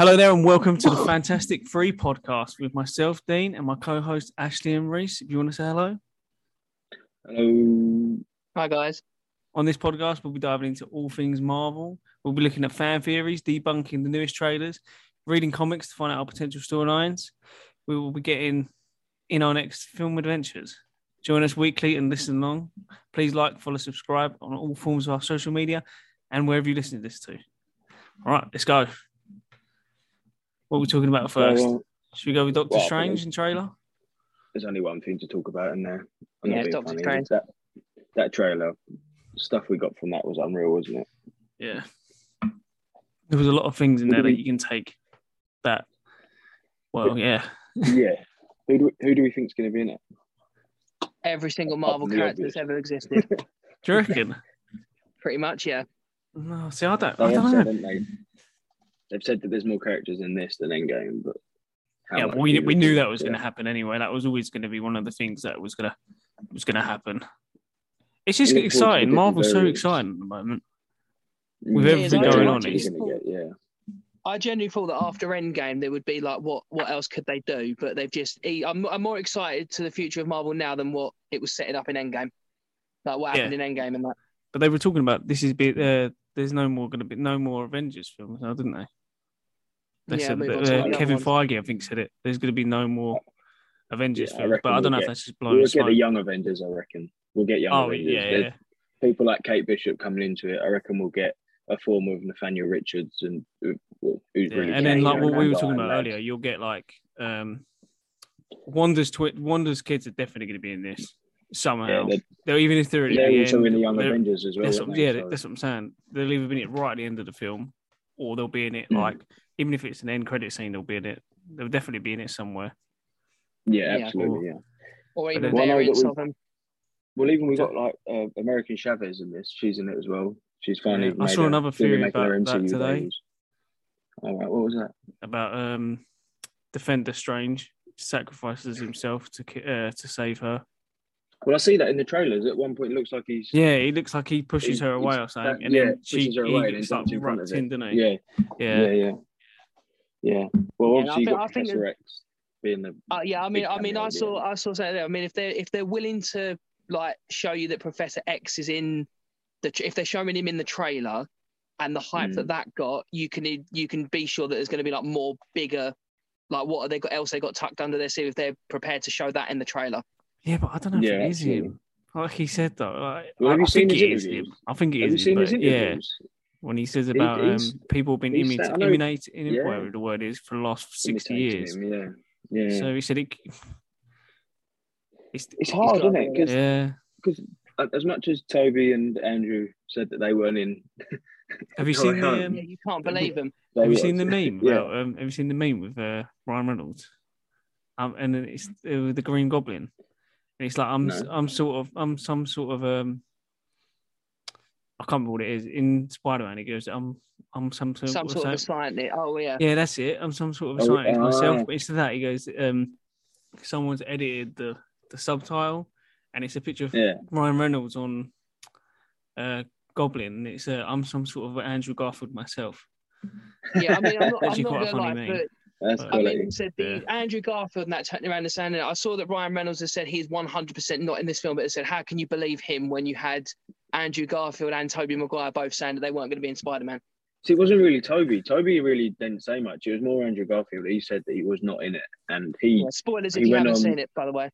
Hello there, and welcome to the Fantastic Free podcast with myself, Dean, and my co-host Ashley and Reese. If you want to say hello, Hello. Hi guys. on this podcast, we'll be diving into all things Marvel. We'll be looking at fan theories, debunking the newest trailers, reading comics to find out our potential storylines. We will be getting in our next film adventures. Join us weekly and listen along. Please like, follow, subscribe on all forms of our social media and wherever you listen to this to. All right, let's go. What are we talking about first? Well, Should we go with Doctor well, Strange and trailer? there's only one thing to talk about in there. I'm Yeah, Doctor funny. Strange. That, that trailer, stuff we got from that was unreal, wasn't it? Yeah. There was a lot of things in there that you can take that. Well, yeah. yeah. Who do, we, who do we think's going to be in it? Every single Marvel the character that's ever existed. Do you reckon? Pretty much, yeah. no, see, I don't, They I don't know. haven't they? They've said that there's more characters in this than Endgame, but Yeah, much we, we you knew that was going to happen anyway. That was always going to be one of the things that was going to was going to happen. It's just We look forward to the exciting. Marvel's so exciting at the moment. with Mm. everything going on, much it's- are you gonna get? Yeah. I genuinely thought that after Endgame there would be like, what what else could they do? But they've just. I'm, I'm more excited to the future of Marvel now than what it was setting up in Endgame. Like what happened in Endgame and that. But they were talking about this is be uh, there's no more going to be no more Avengers films now, didn't they? They Yeah, said that, uh, Kevin. Feige, I think, said it. There's going to be no more Avengers Yeah, I films, reckon but I don't we'll know if that's just blowing We'll get the young Avengers, I reckon. We'll get young Oh Avengers. yeah, There's yeah. people like Kate Bishop coming into it. I reckon we'll get a form of Nathaniel Richards and uh, well, who's Yeah, really and then like what we were talking about earlier, you'll get like um Wanda's twi- Wanda's kids are definitely going to be in this somehow. Yeah, they're, even if they're at they're the end, in the Young Avengers as well. that's what- yeah, So- that's what I'm saying. They'll either be in it right at the end of the film, or they'll be in it Mm. like even if it's an end credit scene, they'll be in it. They'll definitely be in it somewhere. yeah, Yeah. absolutely. Yeah. Or even Well, I know that variants we- of them. Well, even we got like uh, America Chavez in this. She's in it as well. She's finally. Yeah, I saw a- another finally theory making about that today. debuts. All right, what was that? about um Defender Strange sacrifices himself to uh, to save her. Well, I see that in the trailers. At one point, it looks like he's Yeah, he looks like he pushes He- her away or something, that- and yeah, then she pushes her he and then gets like in front of it. in, doesn't he? yeah, yeah. yeah, yeah, yeah. Well, Yeah, I obviously, you think- got I think Professor X being the Uh, yeah, I mean, I mean, I at saw. I saw something there. I mean, if they're if they're willing to like show you that Professor X is in the, if they're showing him in the trailer, and the hype Mm. that that got, you can you can be sure that there's going to be like more bigger, like what are they got else they got tucked under their sleeve if they're prepared to show that in the trailer. Yeah, but I don't know if Yeah, it is absolutely. him. Like he said though, like, Well, I, have you I think seen his it is him. I think it Have you is seen him. his But yeah, when he says about um, people being he's imit- said- I know- imitated, in yeah. whatever the word is, for the last sixty years. him, yeah, yeah. So he said it. It's, it's hard, got- isn't it? Because yeah. as much as Toby and Andrew said that they weren't in, Have you seen the ahead. um, Yeah, you can't believe them. Have you were. seen the meme? Yeah. About, um, have you seen the meme with uh, Ryan Reynolds? Um, and then it's uh, with the Green Goblin. And it's like I'm, No. I'm sort of, I'm some sort of, um, I can't remember what it is. In Spider Man, he goes, I'm, I'm some sort, Some of, sort of a scientist. Oh yeah. yeah, that's it. I'm some sort of a Oh, scientist myself. ah. But instead of that, he goes, um, someone's edited the the subtitle, and it's a picture of Yeah, Ryan Reynolds on uh, Goblin. And it's uh, I'm some sort of Andrew Garfield myself. Yeah, I mean, I'm not, I'm Actually not quite a gonna lie, funny meme. but that's I I quality. mean, said the Yeah. Andrew Garfield and that turning around and saying. I saw that Ryan Reynolds has said he's 100% not in this film, but it said, how can you believe him when you had Andrew Garfield and Toby Maguire both saying that they weren't going to be in Spider Man? See, it wasn't really Toby. Toby really didn't say much. It was more Andrew Garfield. That he said that he was not in it, and he, Yeah, spoilers he if you haven't on- seen it, by the way.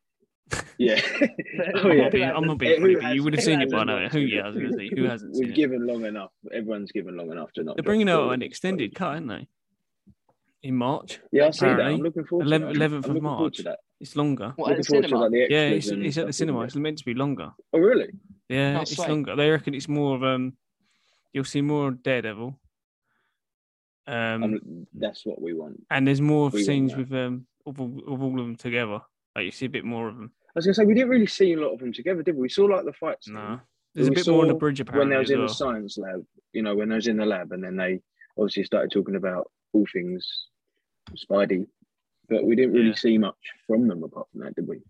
yeah. But- oh I'm yeah. not being, I'm not being funny, you would have seen it by now. Who? Yeah, I was going to say who hasn't We've it. given long enough. Everyone's given long enough to not. They're bringing out an extended cut, aren't they? In March, Yeah, I see that. I'm looking forward to that. 11th I'm of looking forward March. to that. it's longer. What, at Looking the forward to cinema? like the Yeah, extras it's, it's at the cinema. isn't It's meant to be longer. Oh really? Yeah, Oh, it's sweet. longer. They reckon it's more of um. You'll see more Daredevil. Um, Um, that's what we want. and there's more of we scenes with um of, all- of all of them together. Like you see a bit more of them. I was gonna say we didn't really see a lot of them together, did we? We saw like the fights. No, there's a bit more on the saw bridge when apparently they was in well. the science lab. You know, when they was in the lab, and then they obviously started talking about all things Spidey, but we didn't really Yeah. see much from them apart from that, did we?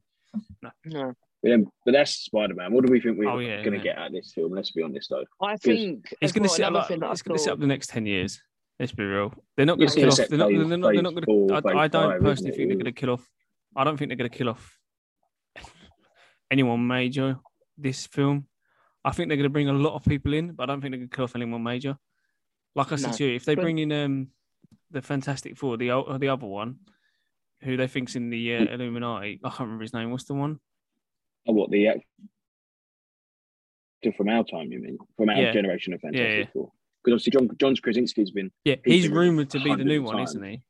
No. But, then, but that's Spider Man. What do we think we're Oh, yeah, going to yeah. get out of this film? Let's be honest, though. I think It's going to well, set another up. thing that I It's going to set up the next ten years. Let's be real. They're not going to kill off. They're not. phase- They're not. They're not going four, to. I, I don't five, personally think they're going to kill off. I don't think they're going to kill off anyone major this film. I think they're going to bring a lot of people in, but I don't think they're going to kill off anyone major. Like I said No, to you, if they but- bring in um the Fantastic Four, the the other one, who they think's in the uh, Illuminati, I can't remember his name. What's the one? Oh, what the actor from our time? You mean from our Yeah. generation of Fantastic Yeah, yeah. Four? Because obviously John John Krasinski's been Yeah, He's he's been rumored to be the new one, times. isn't he?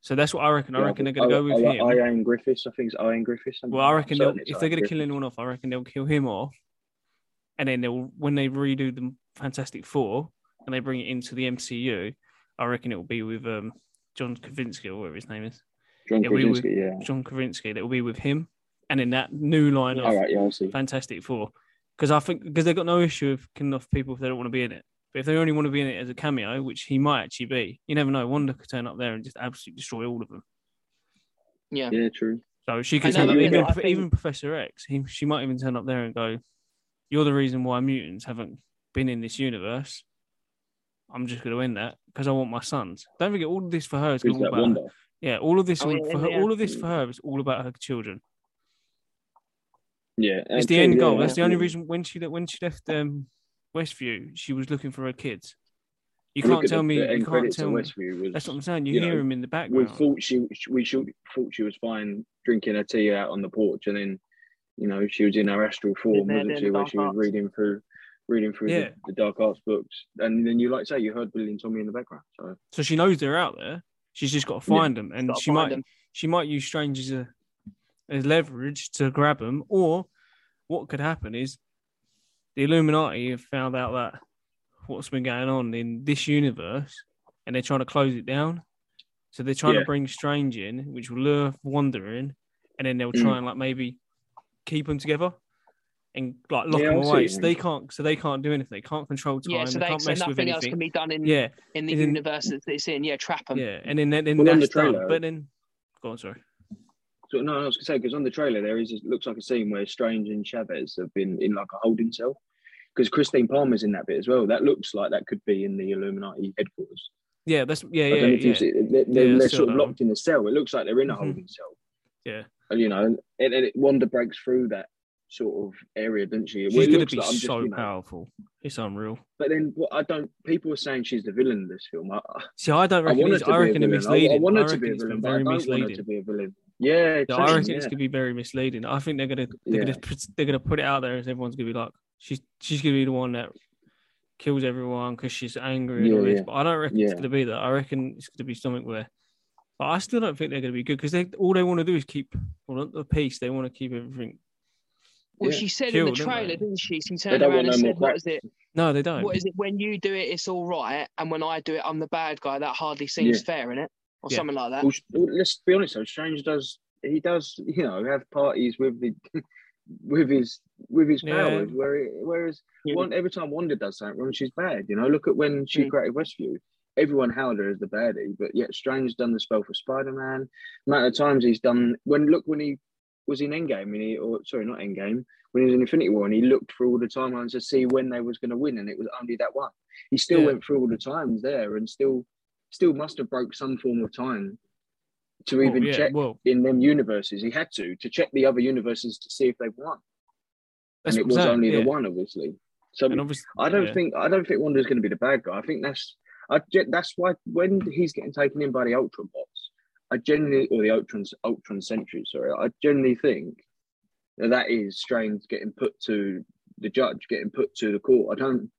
So that's what I reckon. I reckon they're going to go with oh, him. Ian Griffiths, I think it's Ian Griffiths. Well, I reckon they'll, if they're going to kill anyone off, I reckon they'll kill him off, and then they'll when they redo the Fantastic Four and they bring it into the MCU, I reckon it will be with um John Kavinsky or whatever his name is, John Yeah, we would- Krasinski, yeah. John Krasinski. That will be with him, and in that new line of All right, yeah, Fantastic Four, because I think because they've got no issue of killing off people if they don't want to be in it. But if they only want to be in it as a cameo, which he might actually be, you never know. Wanda could turn up there and just absolutely destroy all of them. Yeah. Yeah, true. So she could I turn know, up, even, think- even Professor X, he, she might even turn up there and go, You're the reason why mutants haven't been in this universe. I'm just going to end that because I want my sons. Don't forget, all of this for her is all that about. Wanda? Yeah, all of this, Oh, all, for her, yeah. all of this for her is all about her children. Yeah, It's the true, end yeah, goal. That's the only absolutely. reason when she when she left um, Westview, she was looking for her kids. You can't tell the- me. the You end can't credits tell me. Westview was, That's what I'm saying. You, you hear know, him in the background. we background. thought she we should thought she was fine drinking her tea out on the porch, and then you know she was in her astral form, wasn't she? the Where she was arts. reading through reading through Yeah. the, the dark arts books, and then you like say you heard Billy and Tommy in the background. So So she knows they're out there. She's just got to Yeah, find them, and she might them. she might use Strange as a as leverage to grab them. Or what could happen is the Illuminati have found out that what's been going on in this universe, and they're trying to close it down. So they're trying Yeah. to bring Strange in, which will lure Wanda in, and then they'll Mm. try and like maybe keep them together and like lock Yeah, them away. So they can't. So they can't do anything. They can't control time. Yeah, so, they they, can't so mess with nothing else can be done in Yeah, in the and then- universe that it's in. Yeah, trap them. yeah, and then then, then Well, on the that's done. trailer- But then, go on, sorry. So no, I was gonna say because on the trailer there is it looks like a scene where Strange and Chavez have been in like a holding cell because Christine Palmer's in that bit as well. That looks like that could be in the Illuminati headquarters. Yeah, that's yeah, I yeah, don't if yeah. you've they're, they're, Yeah, they're sort of that locked in a cell. It looks like they're in a Mhm. holding cell. Yeah. And, you know, and, and it, Wanda breaks through that sort of area, didn't she? She's gonna be like I'm just, so you know, powerful. It's unreal. But then what I don't. People are saying she's the villain in this film. I, I- See, I don't I reckon. want to I be a reckon it's villain. I, I misleading. want her to be a villain, I very want misleading. to be a villain. Yeah, Yeah, I reckon yeah. it's gonna be very misleading. I think they're gonna they're Yeah. gonna put- they're gonna put it out there as everyone's gonna be like, she's she's gonna be the one that kills everyone because she's angry and Yeah, all this. But I don't reckon it's gonna be that. I reckon it's gonna be something where. But I still don't think they're gonna be good because they all they want to do is keep well the peace. They want to keep everything. Well, Yeah. she said in Killed, the didn't trailer, didn't she? She They turned around and said, more "What is it? No, they don't. What is it? When you do it, it's all right, and when I do it, I'm the bad guy. That hardly seems fair, in it, or Yeah. something like that." Well, let's be honest though. Strange does he does you know have parties with the with his with his Yeah. powers. Where whereas Yeah. one every time Wanda does something wrong, she's bad. You know, look at when she Mm. created Westview. Everyone hailed her as the baddie, but yet Strange done the spell for Spider Man. Amount of times he's done when look when he was in Endgame and he or sorry not Endgame when he was in Infinity War and he looked through all the timelines to see when they was going to win and it was only that one. He still Yeah. went through all the times there and still still must have broke some form of time to Well, even yeah, check well, in them universes. He had to to check the other universes to see if they've won, and it was saying, only yeah. the one, obviously. So obviously, I don't think I don't think Wanda's going to be the bad guy. I think that's I that's why when he's getting taken in by the Ultron bots, I generally or the Ultron Ultron Sentry, sorry, I generally think that, that is Strange getting put to the judge, getting put to the court. I don't.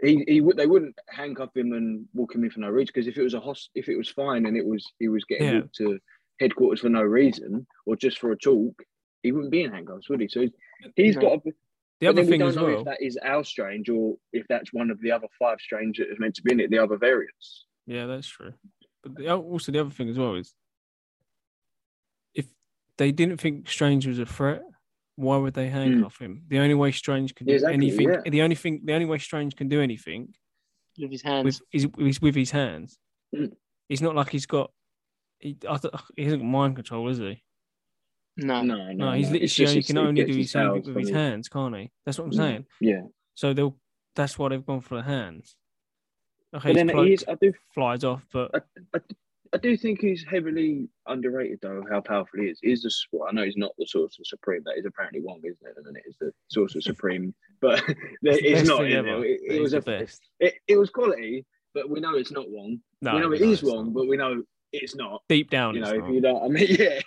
He, he would they wouldn't handcuff him and walk him in for no reason because if it was a host if it was fine and it was he was getting Yeah. to headquarters for no reason or just for a talk he wouldn't be in handcuffs would he so he's, he's No. got a, the other then we don't as know well. if that is our strange or if that's one of the other five strange that is meant to be in it, the other variants. Yeah, that's true. But the, also the other thing as well is if they didn't think Strange was a threat, why would they handcuff him? The only way Strange can do Hmm. Exactly, anything, yeah. the only thing, the only way Strange can do anything with his hands. with is, is with his hands. Mm. It's not like he's got. He, I th- he hasn't got mind control, is he? no. No, no, No, he's no. literally just he can only do his his own with his his- hands, can't he? That's what I'm Mm. saying. Yeah, So they'll. That's why they've gone for the hands. Okay, But then he is, I do, flies off, but I, I, I do think he's heavily underrated though. How powerful he is. He's the well, I know he's not the Sorcerer Supreme. That is apparently Wong, isn't it? And it is the Sorcerer Supreme, but it's not. is ever. It, it, was a, best. it, it was quality, but we know it's not Wong. No, we know it no, is Wong, not. but we know it's not. deep down, You it's know, not. if you know, what I mean, yeah.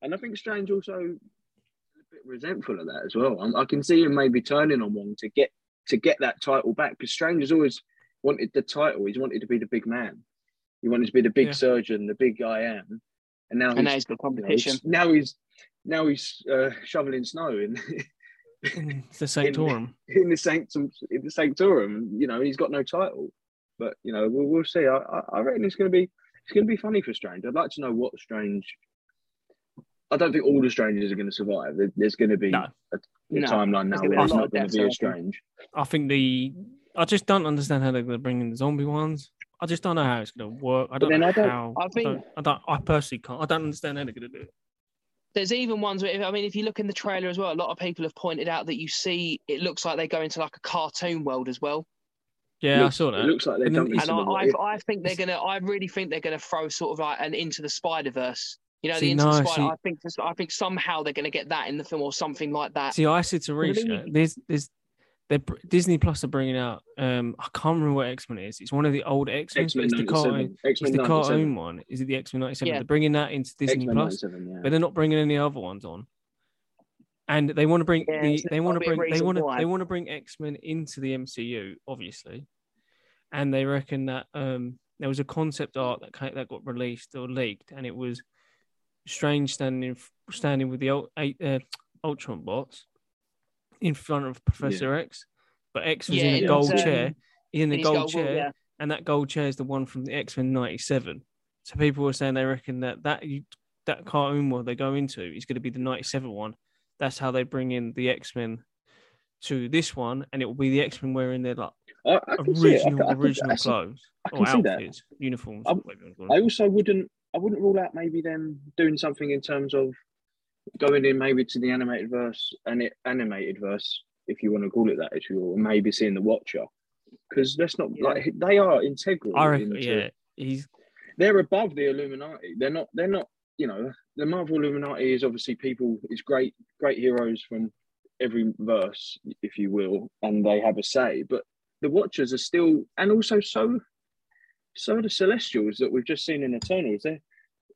And I think Strange also a bit resentful of that as well. I, I can see him maybe turning on Wong to get to get that title back because Strange is always wanted the title. He wanted to be the big man. He wanted to be the big Yeah. surgeon, the big I am. And now And now he's, he's got you know, competition. he's- now he's now he's uh, shoveling snow in it's the Sanctorum. in the sanctum in the sanctorum. You know, he's got no title. But you know, we'll, we'll see. I, I, I reckon it's going to be it's going to be funny for Strange. I'd like to know what Strange. I don't think all the Strangers are going to survive. There's going to be No. a, a No, timeline now there's where be a there's not going to be a. Strange. I think the I just don't understand how they're going to bring in the zombie ones. I just don't know how it's going to work. I don't know I don't- how. I think- don't, I don't. I personally can't. I don't understand how they're going to do it. There's even ones where, I mean, if you look in the trailer as well, a lot of people have pointed out that you see it looks like they go into like a cartoon world as well. Yeah, looks, I saw that. It that. looks like they're And And I, the I. I think they're gonna. I really think they're gonna throw sort of like an into the Spider Verse. You know, See, the into the Spider. see- I think. just- I think somehow they're gonna get that in the film or something like that. See, I said to Well, Reese, then you- there's, there's, they're, Disney Plus are bringing out. Um, I can't remember what X Men is. It's one of the old X Men, but it's the cartoon. It's the cartoon one. Is it the X Men '97? They're bringing that into Disney X Men Plus, 97, yeah. but they're not bringing any other ones on. And they want to bring Yeah, the, so they want to gotta be a bring they want to they want to bring X Men into the MCU, obviously, and they reckon that um there was a concept art that that got released or leaked, and it was Strange standing standing with the Ul- eight, uh, Ultron bots in front of Professor X, but X was Yeah, in a gold was, um, chair, in a He's gold got- well, chair, yeah. and that gold chair is the one from the X Men '97. So people were saying they reckon that that you, that cartoon world they go into is going to be the '97 one. That's how they bring in the X Men to this one, and it will be the X Men wearing their like I, I can see it. I original I original that's- clothes I can or see that. outfits, uniforms. I'm- whatever you wanna call I also wouldn't I wouldn't rule out maybe them doing something in terms of going in maybe to the animated verse and it animated verse, if you want to call it that, if you will, maybe seeing the Watcher. Because let's not Yeah. like they are integral. I reckon, into- yeah, he's they're above the Illuminati. They're not. They're not. You know, the Marvel Illuminati is obviously people. It's great, great heroes from every verse, if you will, and they have a say. But the Watchers are still, and also so, so the Celestials that we've just seen in Eternals. They,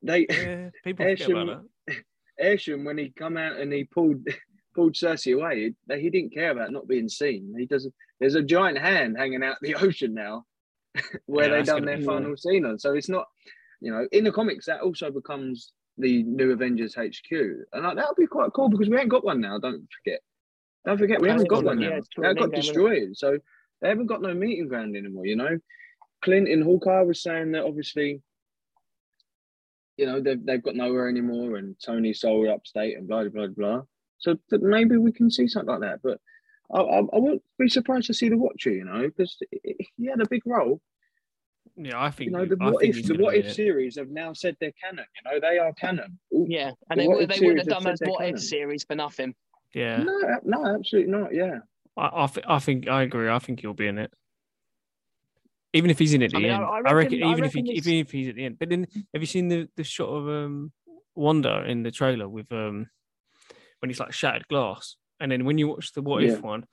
they, yeah, people Arishem- about that. Arishem when he come out and he pulled pulled Cersei away, he, he didn't care about not being seen. He doesn't. There's a giant hand hanging out the ocean now, where Yeah, they done their final scene on. So it's not, you know, in the comics that also becomes the new Avengers HQ, and like, that would be quite cool because we ain't got one now. Don't forget. Don't forget, we haven't got one now. That got Endgame, isn't it? destroyed, so they haven't got no meeting ground anymore. You know, Clint and Hawkeye was saying that obviously you know, they've, they've got nowhere anymore and Tony sold upstate and blah, blah, blah. So that maybe we can see something like that. But I, I, I won't be surprised to see the Watcher, you know, because he had a big role. Yeah, I think You know, the I what if the what if it. series have now said they're canon. You know, they are canon. Yeah, and The they, would they wouldn't have have done said those they're What If series for nothing. Yeah, No, no, absolutely not. Yeah. I, I, th- I think I agree. I think he'll be in it. Even if he's in at the I mean, end, I I reckon- reckon. I even if he, reckon even if he's at the end, but then have you seen the, the shot of um Wanda in the trailer with um when he's like shattered glass, and then when you watch the What Yeah. If one, have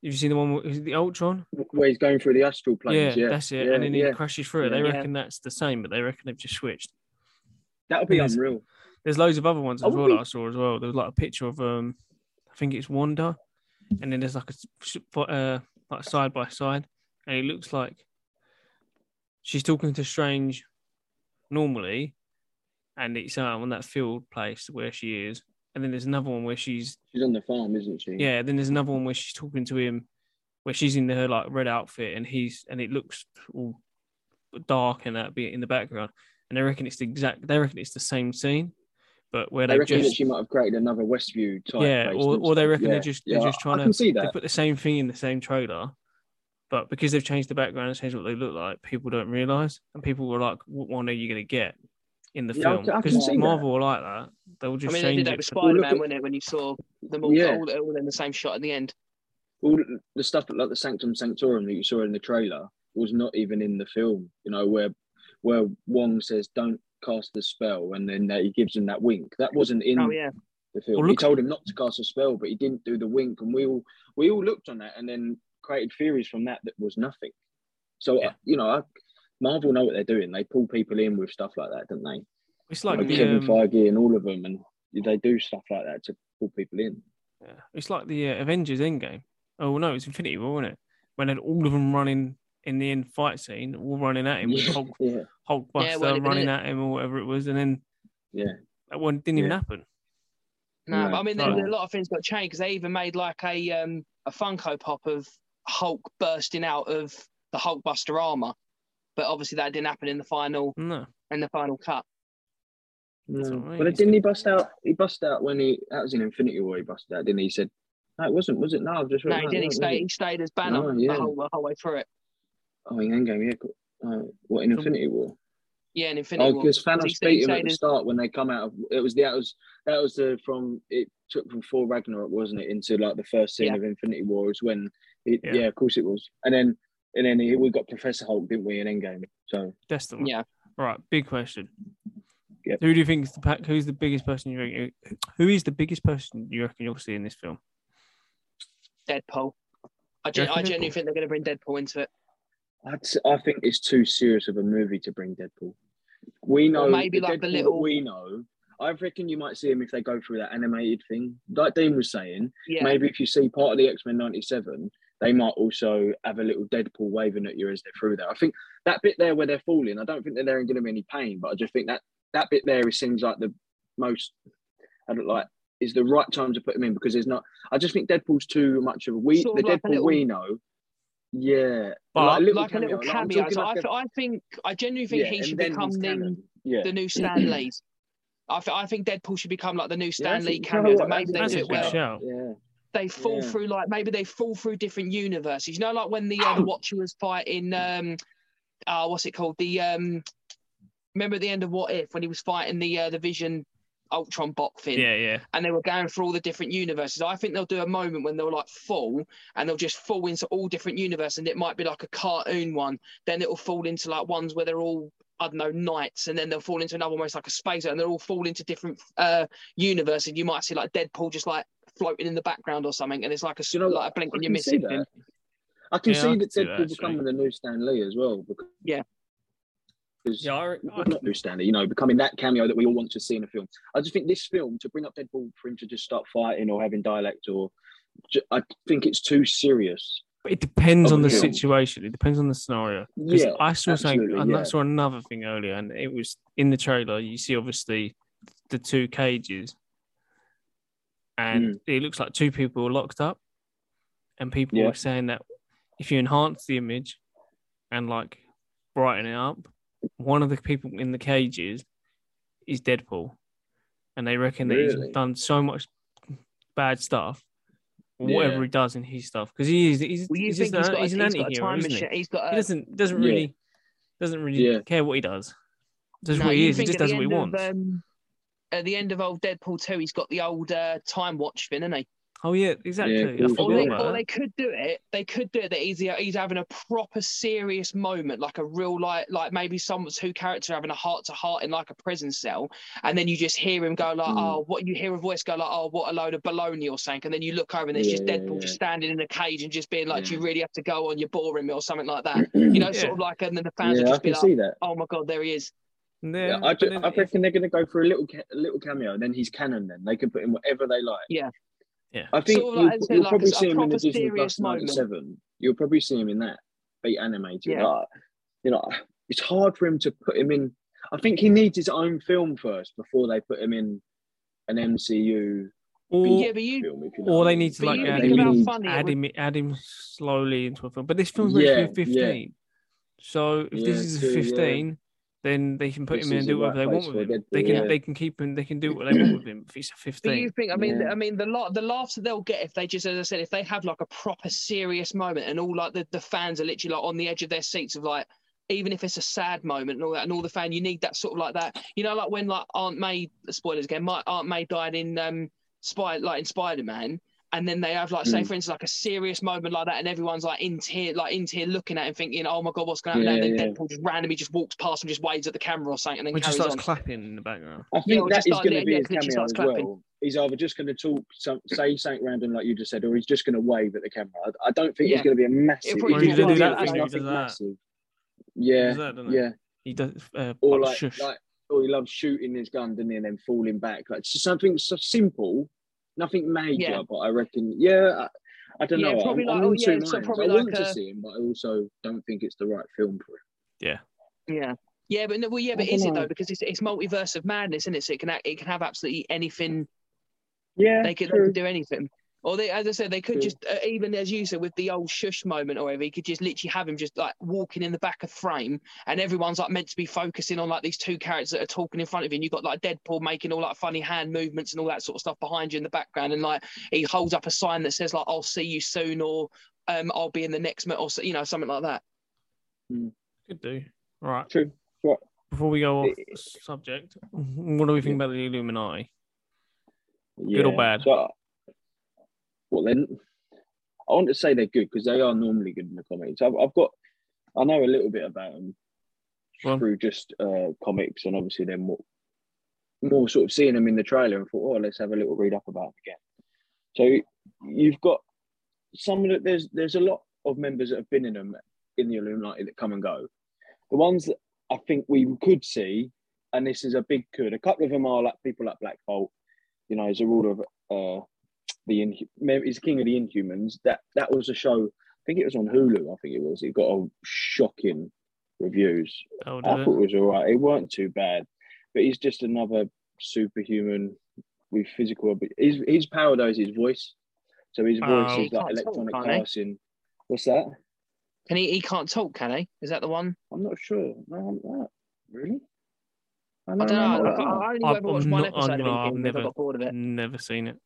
you seen the one with is it the Ultron? Where he's going through the astral planes. yeah, Yeah, that's it. Yeah, and then yeah. he crashes through it. They Yeah. reckon that's the same, but they reckon they've just switched. That would be There's- unreal. There's loads of other ones I as well be- that I saw as well. There was like a picture of um, I think it's Wanda, and then there's like a uh, like side by side, and it looks like she's talking to Strange normally, and it's um, on that field place where she is, and then there's another one where she's She's on the farm, isn't she? yeah, then there's another one where she's talking to him, where she's in her like red outfit, and he's and it looks all dark and that bit in the background, and they reckon it's the exact. They reckon it's the same scene, but where They they reckon just that she might have created another Westview type. yeah, or, or they reckon Yeah, they're just yeah, they're just trying I to see they that. put the same thing in the same trailer, but because they've changed the background and changed what they look like, people don't realize, and people were like, "What one are you going to get in the Yeah, film?" can- I can Because see that. Marvel like that; they'll just I just mean, they did that with for- Spider look Man, at- wasn't it? When you saw them all, Yeah. all, all in the same shot at the end. all the stuff like the Sanctum Sanctorum that you saw in the trailer, was not even in the film. You know, where where Wong says, "Don't cast the spell," and then he gives him that wink. That wasn't in Oh yeah. the film. Well, he told him not to cast a spell, but he didn't do the wink, and we all we all looked on that and then created theories from that that was nothing. So Yeah. uh, you know, I, Marvel know what they're doing. They pull people in with stuff like that, don't they? It's like Like the Kevin um, Feige and all of them, and they do stuff like that to pull people in. yeah, it's like the uh, Avengers Endgame. Oh no, it's Infinity War, wasn't it? When had all of them running in the end fight scene, all running at him with Yeah, Hulk, yeah, Hulkbuster Yeah, well, running at him or whatever it was, and then yeah. that one didn't even happen. No, No, but I mean, right. there- a lot of things got changed because they even made like a um a Funko Pop of Hulk bursting out of the Hulkbuster armor, but obviously that didn't happen in the final No, in the final cut. No. what But it's didn't he bust out? He bust out when he that was in Infinity War. He busted out, didn't he? He said, "No, it wasn't. Was it? No, I've just No, he didn't. He stayed. He stayed as Banner Oh, yeah. the, whole, the whole way through it. Oh, in Endgame, yeah. cool. Uh, what in Infinity War? Yeah, in Infinity Oh, War. because he Thanos stayed- he beat him at the as- start when they come out of it was the that was that was the from it took from Thor Ragnarok, wasn't it, into like the first scene Yeah. of Infinity War is when it, Yeah. yeah. of course it was, and then and then we got Professor Hulk, didn't we, in Endgame? So that's the one. Yeah. Right, big question. Yep. Who do you think is the pack? Who's the biggest person you reckon? Who is the biggest person you reckon you'll see in this film? Deadpool. I, gen- I genuinely Deadpool? think they're going to bring Deadpool into it. I'd, s- I think it's too serious of a movie to bring Deadpool. We know maybe the like the Deadpool that little- we know. I reckon you might see him if they go through that animated thing, like Dean was saying. Yeah. Maybe if you see part of the X Men '97, they might also have a little Deadpool waving at you as they're through there. I think that bit there where they're falling, I don't think that they're in going to be any pain, but I just think that that bit there it seems like the most, I don't like, is the right time to put him in because there's not. I just think Deadpool's too much of a we Sort the of like a Deadpool little- we know. Yeah, But- like a little like a little cameo. Like, I'm cameo. talking So like I, a- th- I think I genuinely think yeah, he should become the, yeah. the new Stan Lee's. I, th- I think Deadpool should become like the new Stan that's- Lee you know cameos. what, and maybe they do it well. shout. Yeah. They fall Yeah. through like maybe they fall through different universes. You know, like when the uh, the Watcher was fighting um, uh, what's it called? The um, remember at the end of What If when he was fighting the uh, the Vision Ultron bot thing. Yeah, yeah. and they were going through all the different universes. I think they'll do a moment when they'll like fall and they'll just fall into all different universes, and it might be like a cartoon one. Then it'll fall into like ones where they're all I don't know knights, and then they'll fall into another one where it's like a space, and they'll all fall into different uh universes. You might see like Deadpool just like floating in the background or something, and it's like a You know, like a blink I and you're can missing. him. I can Yeah, I see can that see that, Deadpool actually. becoming the new Stan Lee as well. Because, Yeah. Because Yeah, I, well, not new Stan you know, becoming that cameo that we all want to see in a film. I just think this film to bring up Deadpool for him to just start fighting or having dialect or, I think it's too serious. It depends on the the film. situation. It depends on the scenario. Yeah, I saw something. absolutely, and I saw another thing earlier, and it was in the trailer. You see, obviously, the two cages, and mm. it looks like two people are locked up, and people Yeah. were saying that if you enhance the image and like brighten it up, one of the people in the cages is Deadpool, and they reckon that he's done so much bad stuff. Whatever Yeah. he does in his stuff, because he is he's, well, he's, just he's, an, got, a, he's an he's got a anti-hero, time isn't he? machine? He's got he doesn't doesn't Yeah. really doesn't really Yeah. care what he does. Does No, what he is. He just does the what he end of, wants. um, at the end of old Deadpool 2, he's got the old uh, time watch thing, hasn't he? Oh yeah, exactly. I cool. Or they, or they could do it. They could do it that he's he's having a proper serious moment, like a real like like maybe someone's two character having a heart to heart in like a prison cell, and then you just hear him go like, Mm. "Oh, what?" You hear a voice go like, "Oh, what a load of baloney" or something, and then you look over and there's just Yeah, Deadpool yeah, just standing in a cage and just being like, "Do you really have to go on? You're boring me," or something like that. You know, Yeah. sort of like, and then the fans yeah, would just be like, see that. "Oh my god, there he is." Yeah, Yeah, I, but then I if- reckon they're going to go for a little ca- a little cameo, and then he's canon. Then they can put in whatever they like. Yeah. Yeah. I think Sort of you'll, like- you'll like probably a- a see him in the Disney serious Plus moment. '97. You'll probably see him in that, be animated. Yeah. Like, you know, it's hard for him to put him in. I think he needs his own film first before they put him in an MCU or, yeah, but you film. You know or they need to But like you add him, funny it add would- him, add him slowly into a film. But this film's meant to Yeah, be yeah. 15. So if Yeah, this is a true, yeah. 15, then they can put This him in and do whatever they want with him. Deadpool, They can yeah. they can keep him. They can do what they want with him if he's a Do you think? I mean, Yeah. I mean, the lot, the laughs that they'll get if they just, as I said, if they have like a proper serious moment and all like the, the fans are literally like on the edge of their seats of like, even if it's a sad moment and all that, and all the fan, you need that sort of like that, you know, like when like Aunt May, spoilers again, my Aunt May died in um, Spy, like in Spider Man, and then they have like say Mm. for instance like a serious moment like that and everyone's like in tear like in tear looking at him thinking oh my god what's going to happen Yeah, and then yeah. Deadpool just randomly just walks past and just waves at the camera or something and then Which just carries starts on clapping in the background. I think or that just is start- going to be yeah, his literally cameo as clapping. well. He's either just going to talk, some, say something random like you just said, or he's just going to wave at the camera. I, I don't think Yeah. it's going to be a massive. probably if be he's one gonna do those that, things it's he does nothing that. massive. Yeah, that, yeah. He does. Uh, Or oh, like, like, or he loves shooting his gun, doesn't he, and then falling back. Like something so simple, nothing major. Yeah. But I reckon, yeah, I, I don't Yeah, know. probably I'm, like- I'm oh, yeah, so probably I like want to see him, but I also don't think it's the right film for him. yeah yeah Yeah, but no, well yeah but is it though because it's, it's multiverse of madness isn't it so it can it can have absolutely anything Yeah, they could, they could do anything or they, as I said, they could True. just, uh, even as you said, with the old shush moment or whatever, he could just literally have him just like walking in the back of frame, and everyone's like meant to be focusing on like these two characters that are talking in front of you. And you've got like Deadpool making all like funny hand movements and all that sort of stuff behind you in the background, and like he holds up a sign that says like "I'll see you soon" or um, "I'll be in the next," mo-, or so- you know something like that. Could do. Right. True. What? Before we go off It- subject, what do we think Yeah. about the Illuminati? Yeah. Good or bad? So, well, then I want to say they're good because they are normally good in the comics. I've, I've got, I know a little bit about them on. through just uh, comics, and obviously then more, more sort of seeing them in the trailer and thought, oh, let's have a little read up about them again. So you've got some of the, there's there's a lot of members that have been in them in the Illuminati that come and go. The ones that I think we could see, and this is a big could. A couple of them are like people like Black Bolt. You know, he's a ruler of uh, the Inhu- he's king of the Inhumans. That that was a show. I think it was on Hulu. I think it was. It got a shocking reviews. Oh, I did thought it? it was all right. It weren't too bad, but he's just another superhuman with physical. abi- His his power though is his voice. So his voice Oh. is He like electronic can't he? What's that? Can he? He can't talk, can he? Is that the one? I'm not sure. No, I'm not. Really? I I don't know. I'm I, not- I only I've- ever watched one not- episode I'm of not- I've it. I never- got bored of it. Never seen it.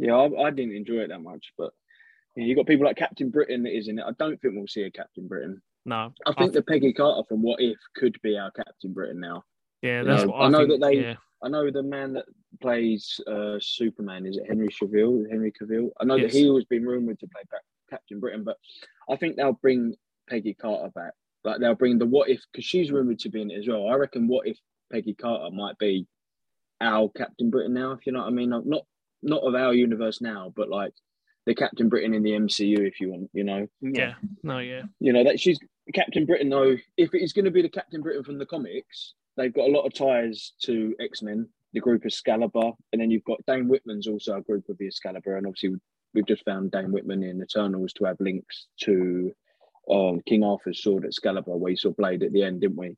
Yeah, I, I didn't enjoy it that much, but yeah, you got people like Captain Britain that is in it. I don't think we'll see a Captain Britain. No. I think the Peggy Carter from What If could be our Captain Britain now. Yeah, you that's know, what I, I know think. that they- yeah. I know the man that plays uh, Superman is it Henry Cavill? Henry Cavill. I know Yes. that he has been rumored to play Captain Britain, but I think they'll bring Peggy Carter back. Like they'll bring the What If because she's rumored to be in it as well. I reckon What If Peggy Carter might be our Captain Britain now, if you know what I mean. Not not, not of our universe now, but like the Captain Britain in the MCU, if you want, you know. yeah. No, yeah. You know that she's Captain Britain though. If it is going to be the Captain Britain from the comics, they've got a lot of ties to X Men, the group Excalibur, and then you've got Dane Whitman's also a group of the Excalibur, and obviously we've just found Dane Whitman in Eternals to have links to um, King Arthur's sword at Excalibur, where he saw Blade at the end, didn't we?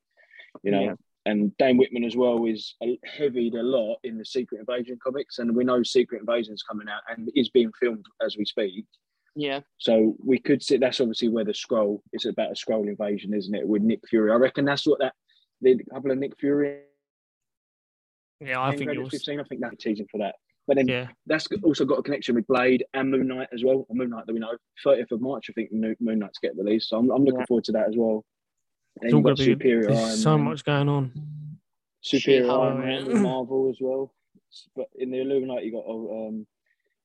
You know. Yeah. And Dane Whitman as well is a- heavied a lot in the Secret Invasion comics, and we know Secret Invasion is coming out and is being filmed as we speak. Yeah. So we could see that's obviously where the scroll is about a Skrull invasion, isn't it? With Nick Fury. I reckon that's what that the couple of Nick Fury Yeah, I think it credits was. we've seen, I think that's teasing for that. But then Yeah. that's also got a connection with Blade and Moon Knight as well. Or Moon Knight that we know. 30th of March, I think Moon Moon Knight's get released. So I'm, I'm looking Yeah. forward to that as well. And It's all you've got be. Superior There's Iron so Man, much going on. Superior She-Hulk. Iron Man with Marvel as well. But in the Illuminati you got oh, um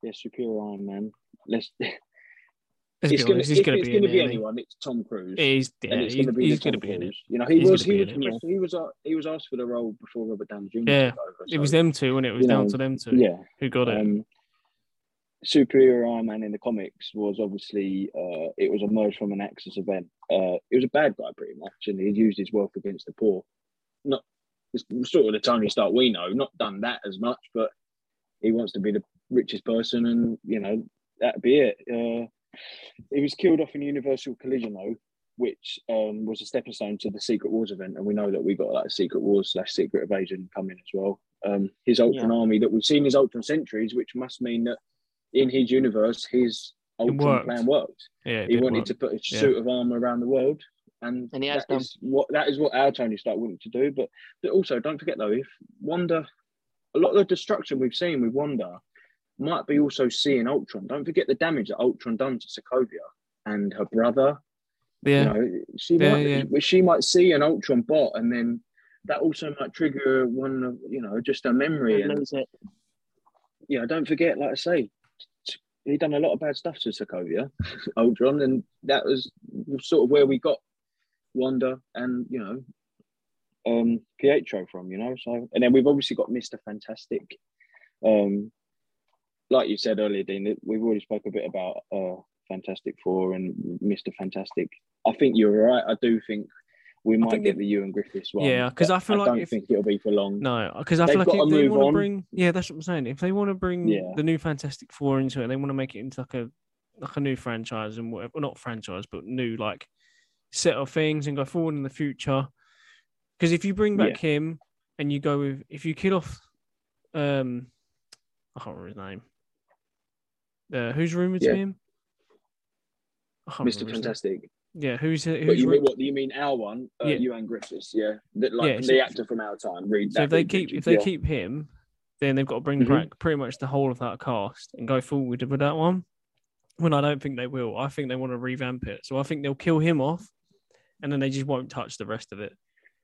yeah, Superior Iron Man. Let's Let's it's gonna, honest, if he's going to be gonna be it. isn't he? anyone, it's Tom Cruise. He's, yeah, and he's, going to be he's going Tom to be in it. Cruise. You know, he He's was gonna he was in it, requested- he was uh, he was asked for the role before Robert Downey Jr. Yeah, took over, It was so, them two, and it? It was you down know, to them two yeah. who got it. Superior Iron Man in the comics was obviously uh, it was emerged from an Axis event. Uh, it was a bad guy pretty much, and he used his wealth against the poor. Not it's sort of the Tony Stark we know, not done that as much, but he wants to be the richest person, and you know that'd be it. Uh, he was killed off in Universal Collision though, which um, was a stepping stone to the Secret Wars event, and we know that we got like Secret Wars slash Secret Invasion coming as well. Um, his Ultron army that we've seen his Ultron Sentries, which must mean that in his universe, his Ultron plan worked. yeah, He wanted work. to put a Yeah. suit of armor around the world, and, And he has that is what that is what our Tony Stark wanted to do. But, but also, don't forget though, if Wanda, a lot of the destruction we've seen with Wanda might be also seeing Ultron. Don't forget the damage that Ultron done to Sokovia and her brother. Yeah, You know, she Yeah, might yeah. she might see an Ultron bot, and then that also might trigger one of you know just a memory and Lose it. you don't forget, like I say, t- he done a lot of bad stuff to Sokovia, Ultron, and that was sort of where we got Wanda and you know um Pietro from, you know. So and then we've obviously got Mister Fantastic. Um, like you said earlier, Dean, we've already spoke a bit about uh Fantastic Four and Mister Fantastic. I think you're right. I do think we might get the Ewan Griffiths one. Yeah, because I feel like I don't if- think it'll be for long. No, because I feel They've like if they want to bring, yeah, that's what I'm saying. If they want to bring Yeah. the new Fantastic Four into it, they want to make it into like a like a new franchise and whatever, well, not franchise, but new like set of things and go forward in the future. Because if you bring back him and you go with, if you kill off, um, I can't remember his name. Uh, who's rumored Yeah. to him? Mister remember his name. Fantastic. Yeah, who's But who's you mean what? You mean our one? Uh, Yeah. Ewan Griffiths, yeah, the, like Yeah, the so- actor from our time. Read So if they keep if they yeah. keep him, then they've got to bring Mhm. back pretty much the whole of that cast and go forward with that one. When I don't think they will. I think they want to revamp it. So I think they'll kill him off, and then they just won't touch the rest of it.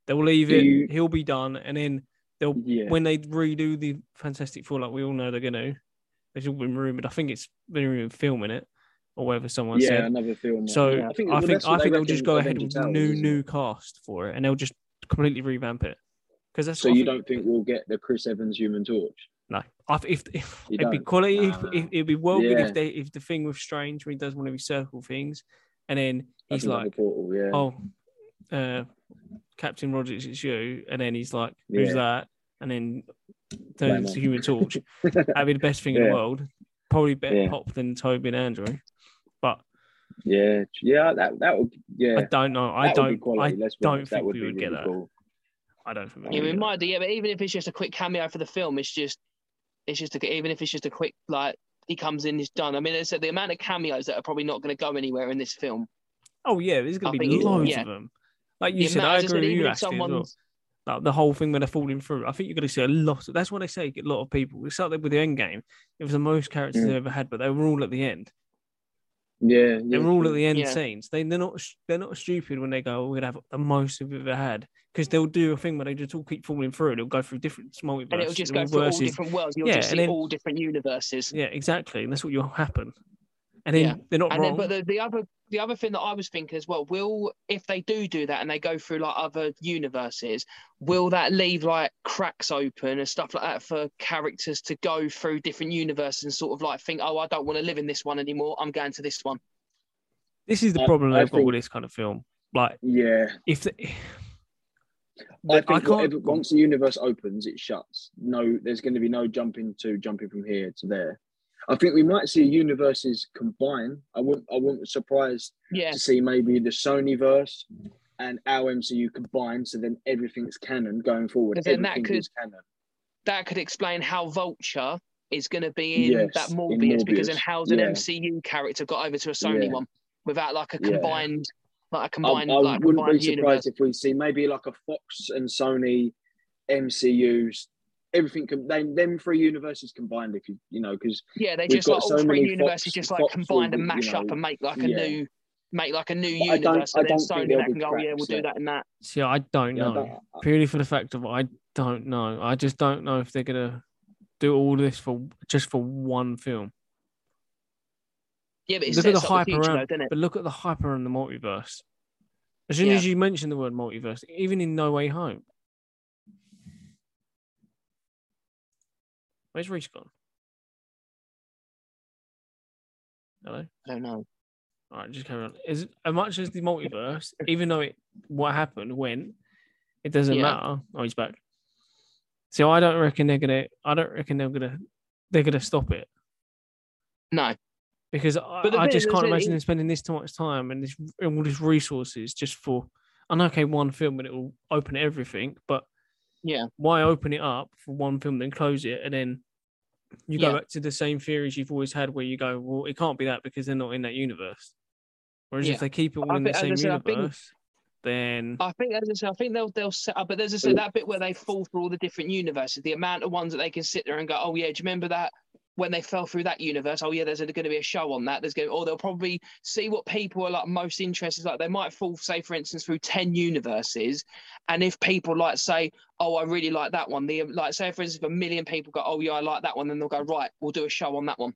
They'll leave Do it. you- He'll be done, and then they'll yeah, when they redo the Fantastic Four, like we all know they're gonna. It's all been rumored. I think it's been rumored filming it, or whatever someone yeah, said. another film. So yeah, I think well, I think, what they they'll just go ahead with new new it? cast for it, and they'll just completely revamp it. Because that's So you think- don't think we'll get the Chris Evans Human Torch? No, I if, if it'd be quality, if, Nah. if, it'd be well good if they if the thing with Strange when he does one of his circle things, and then he's like, portal, yeah. "Oh, uh, Captain Rogers, it's you," and then he's like, "Who's Yeah. that?" And then turns to Human Torch. That'd be the best thing in the world. Probably better Yeah. pop than Toby and Andrew, yeah, yeah, that that would, yeah. I don't know. I that don't. quality, I let's don't honest, that think would we be would get really that. cool. I don't think. Yeah, we might do. Yeah, but even if it's just a quick cameo for the film, it's just, it's just a, even if it's just a quick like he comes in, he's done. I mean, it's the amount of cameos that are probably not going to go anywhere in this film. Oh yeah, there's gonna be loads yeah. of them. Like you The said, I agree with even you, if Ashley, as well. like the whole thing when they're falling through. I think you're going to see a lot. Of, that's why they say get a lot of people. It's like with the end game. It was the most characters Mm. they ever had, but they were all at the end. Yeah, they're all at the end Yeah. scenes. They they're not they're not stupid when they go, "Oh, "We're gonna have the most we've ever had," because they'll do a thing where they just all keep falling through. They'll go through different multiverses. and it'll just go through all different worlds. You'll Yeah, just and see then- all different universes. Yeah, exactly, and that's what will happen. And then Yeah. they're not And wrong. then, but the, the other the other thing that I was thinking as well, will if they do do that and they go through like other universes, will that leave like cracks open and stuff like that for characters to go through different universes and sort of like think, oh, I don't want to live in this one anymore. I'm going to this one. this is the I- problem I they've got think- with this kind of film. Like, Yeah, if the, I I think can't. whatever, once the universe opens, it shuts. No, there's going to be no jumping to jumping from here to there. I think we might see universes combine. I wouldn't. I wouldn't be surprised Yeah, to see maybe the Sony verse and our MCU combined, so then everything's canon going forward. But then that could- that could explain how Vulture is going to be in Yes, that in Morbius, because then how's an yeah. MCU character got over to a Sony Yeah. one without like a combined, like a I, combined, I like wouldn't be combined surprised universe? if we see maybe like a Fox and Sony MCU's. Everything can then them three universes combined. If you you know because Yeah, they just got like all so three universes Fox- just like Fox combined and will, you mash up and make like a yeah. new make like a new But I don't- universe I and then don't think Sony there'll that can be go, oh, yeah, we'll cracks do that and that. see, I don't yeah, I know. don't- purely for the fact of I don't know. I just don't know if they're gonna do all this for just for one film. Yeah, but it look at the sets up the future around, though, but look at the hype around the multiverse. As soon Yeah. as you mention the word multiverse, even in No Way Home, where's Reese gone? Hello. I don't know. All right, just carry on. As, as much as the multiverse, even though it what happened when, it doesn't Yeah. matter. Oh, he's back. So I don't reckon they're gonna. I don't reckon they're gonna. They're gonna stop it No, because I, I just can't imagine them spending this too much time and this and all these resources just for. I know, okay, one film and it will open everything, but Yeah. why open it up for one film then close it and then you go Yeah. back to the same theories you've always had where you go, well, it can't be that because they're not in that universe. Whereas Yeah. if they keep it all I in the think- same said, I think- universe, then I think as I said, I think they'll they'll set up, but there's I said that bit where they fall through all the different universes, the amount of ones that they can sit there and go, oh yeah, do you remember that when they fell through that universe? Oh yeah, there's going to be a show on that. There's going, or they'll probably see what people are like most interested. Like they might fall, say for instance, through ten universes, and if people like say, oh, I really like that one, the like say for instance, if a million people go, oh yeah, I like that one, then they'll go right, we'll do a show on that one.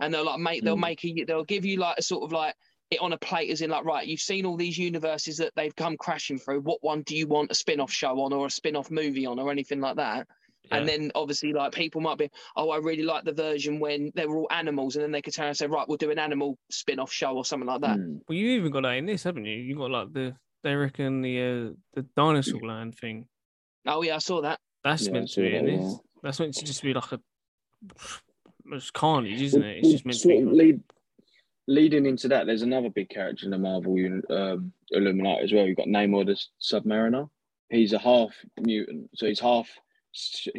and they'll like make they'll Mm. make a, they'll give you like a sort of like it on a plate as in like right you've seen all these universes that they've come crashing through what one do you want a spin-off show on or a spin-off movie on or anything like that and then obviously like people might be oh i really like the version when they were all animals and then they could turn and say right we'll do an animal spin-off show or something like that Mm. Well, you even got that in this, haven't you? You got like the they reckon the uh, the dinosaur land thing. oh yeah i saw that That's Yeah, meant to saw be in this. yeah. That's meant to just be like a it's carnage, isn't it? It's just well, meant to be. lead, leading into that. There's another big character in the Marvel uni- um, Illuminati as well. You've got Namor the Submariner. He's a half mutant, so he's half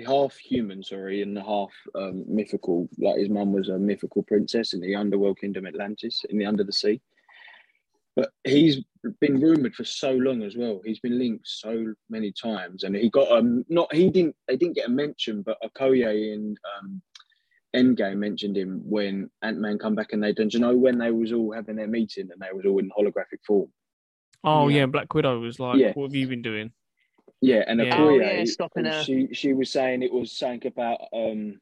half human, sorry, and half um, mythical. Like his mum was a mythical princess in the underworld kingdom Atlantis, in the under the sea. But he's been rumored for so long as well. He's been linked so many times, and he got um not he didn't they didn't get a mention, but Okoye in um Endgame mentioned him when Ant Man come back and they done. Do you know when they was all having their meeting and they was all in holographic form? Oh Yeah. yeah, Black Widow was like, Yeah. "What have you been doing?" Yeah, and Yeah. Okoye, Oh, yeah, stopping her. she she was saying it was something about um.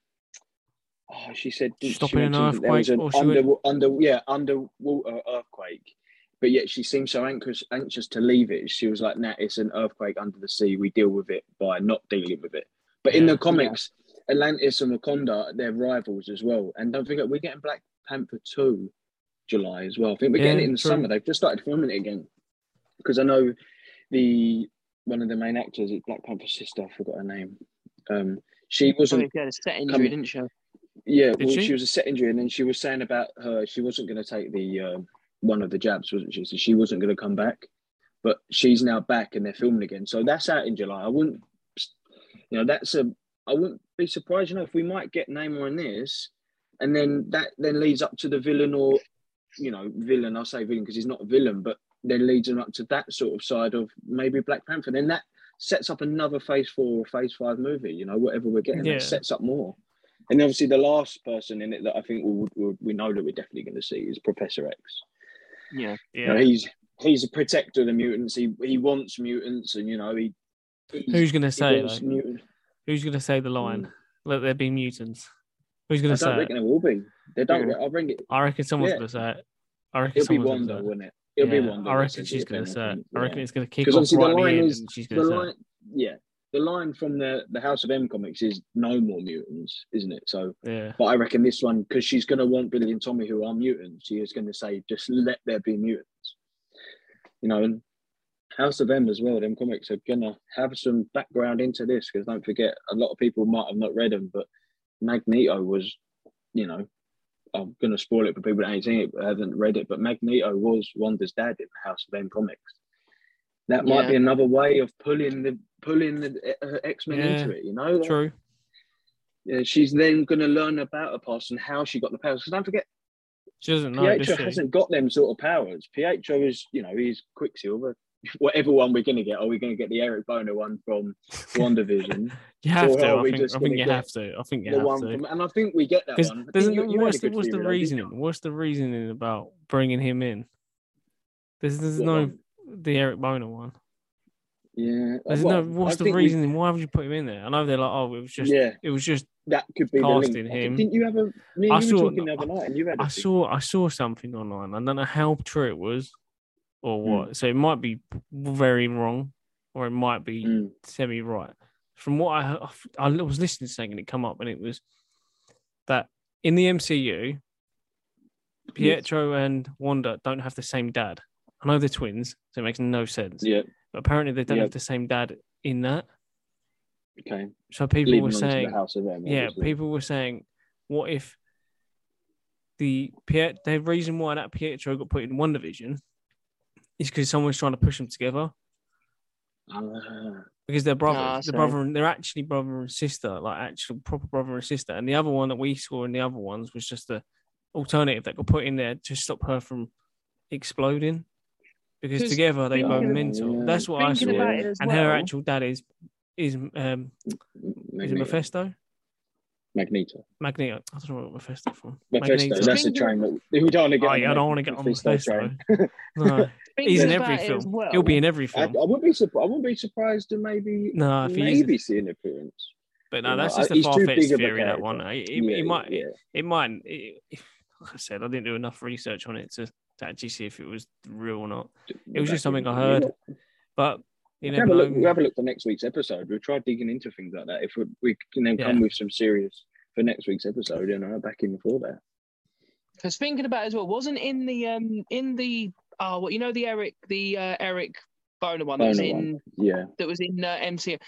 Oh, she said didn't she Stopping an mention there was earthquake, an or she under, went- under yeah underwater earthquake, but yet she seemed so anxious anxious to leave it. She was like, "Nah, it's an earthquake under the sea. We deal with it by not dealing with it." But in the comics, Atlantis and Wakanda they're rivals as well. And don't forget, we're getting Black Panther two July as well. I think we're getting it in the true. summer. They've just started filming it again because I know the one of the main actors is Black Panther's sister. I forgot her name. Um, she wasn't. she had a set injury Come- didn't she Yeah, Did well, she? she? was a set injury, and then she was saying about her she wasn't going to take the um one of the jabs, wasn't she? So she wasn't going to come back, but she's now back, and they're filming again. So that's out in July. I wouldn't, you know, that's a. I wouldn't be surprised, you know, if we might get Namor in this, and then that then leads up to the villain or, you know, villain. I'll say villain because he's not a villain, but then leads them up to that sort of side of maybe Black Panther. Then that sets up another Phase Four or Phase Five movie. You know, whatever we're getting, Yeah. that sets up more. And obviously, the last person in it that I think we we, we know that we're definitely going to see is Professor X. yeah You know, Yeah. he's he's a protector of the mutants. He he wants mutants, and you know he. he- Who's gonna say wants Who's gonna say the line? Mm. Let there be mutants. Who's gonna don't say it? reckon it will be. They don't. Yeah. I bring it. I reckon someone's Yeah. gonna say it. I reckon It'll be someone's Wanda, gonna say wouldn't it? It'll Yeah, be Wanda. I reckon she's it, gonna say. I reckon it's gonna kick Because off obviously right the line is she's the gonna say it. line. Yeah, the line from the the House of M comics is no more mutants, isn't it? So, Yeah. but I reckon this one because she's going to want Billy and Tommy who are mutants. She is going to say just let there be mutants. You know, and House of M as well. Them comics are going to have some background into this because don't forget, a lot of people might have not read them, but Magneto was, you know, I'm going to spoil it for people that ain't seen it, haven't read it. But Magneto was Wanda's dad in the House of M comics. That might Yeah. be another way of pulling the pulling the uh, X Men Yeah, into it. You know, Like, True. yeah, she's then going to learn about her past and how she got the powers. Because don't forget, She doesn't know. Pietro she? hasn't got them sort of powers. Pietro is, you know, he's Quicksilver. Whatever one we're going to get, are we going to get the Eric Boner one from WandaVision? You have Or to. I think. I think you have to. I think you the have one to. from, and I think we get that one. There's you- what's the what's the reasoning? What's the reasoning about bringing him in? There's there's What no one? the Eric Boner one. Yeah. Uh, there's well, no. What's I the think we- reasoning? Why would you put him in there? I know they're like, oh, it was just. yeah, It was just. that could be the casting. Him. Didn't you have a? I you were saw- talking the other night, you had. a I saw I saw something online. I don't know how true it was, or Hmm. what. So it might be very wrong, or it might be Mm, semi right. From what I I was listening to something and it come up, and it was that in the MCU, Pietro and Wanda don't have the same dad. I know they're twins, so it makes no sense. yeah. But apparently they don't Yeah. have the same dad in that. Okay. So people Leading were saying, the House of M. yeah, people were saying, what if the Piet the reason why that Pietro got put in WandaVision is because someone's trying to push them together Ah, because they're brothers, they're brother and they're actually brother and sister, like actual proper brother and sister. And the other one that we saw in the other ones was just a alternative that got put in there to stop her from exploding Because together they go mental. Yeah. That's what I saw. about it as And well, her actual dad is is um is it Magneto. Mephisto? Magneto. Magneto. I don't know what Mephisto from. Mephisto. Magneto. That's the train that we don't want to get. Oh, on yeah, I the don't want to get on Mephisto. train. No, Thinking he's in every film. well, He'll be in every I, I film. wouldn't be surprised. I wouldn't be surprised to maybe No, if he is, maybe see an appearance. but no, you that's know, just I- a he's too far fetched big of a theory. That one. He, he- Yeah, he might. yeah. It, might. It, like I said, I didn't do enough research on it to, to actually see if it was real or not. It was just something I heard, but you We'll have, a look, know. we'll have a look for next week's episode. We'll try digging into things like that. If we, we can then come Yeah. with some serious for next week's episode, and you know, back in for that. Because thinking about it as well, wasn't in the um in the oh well you know the Eric the uh, Eric Boner one that was in one. Yeah, that was in uh, MCU.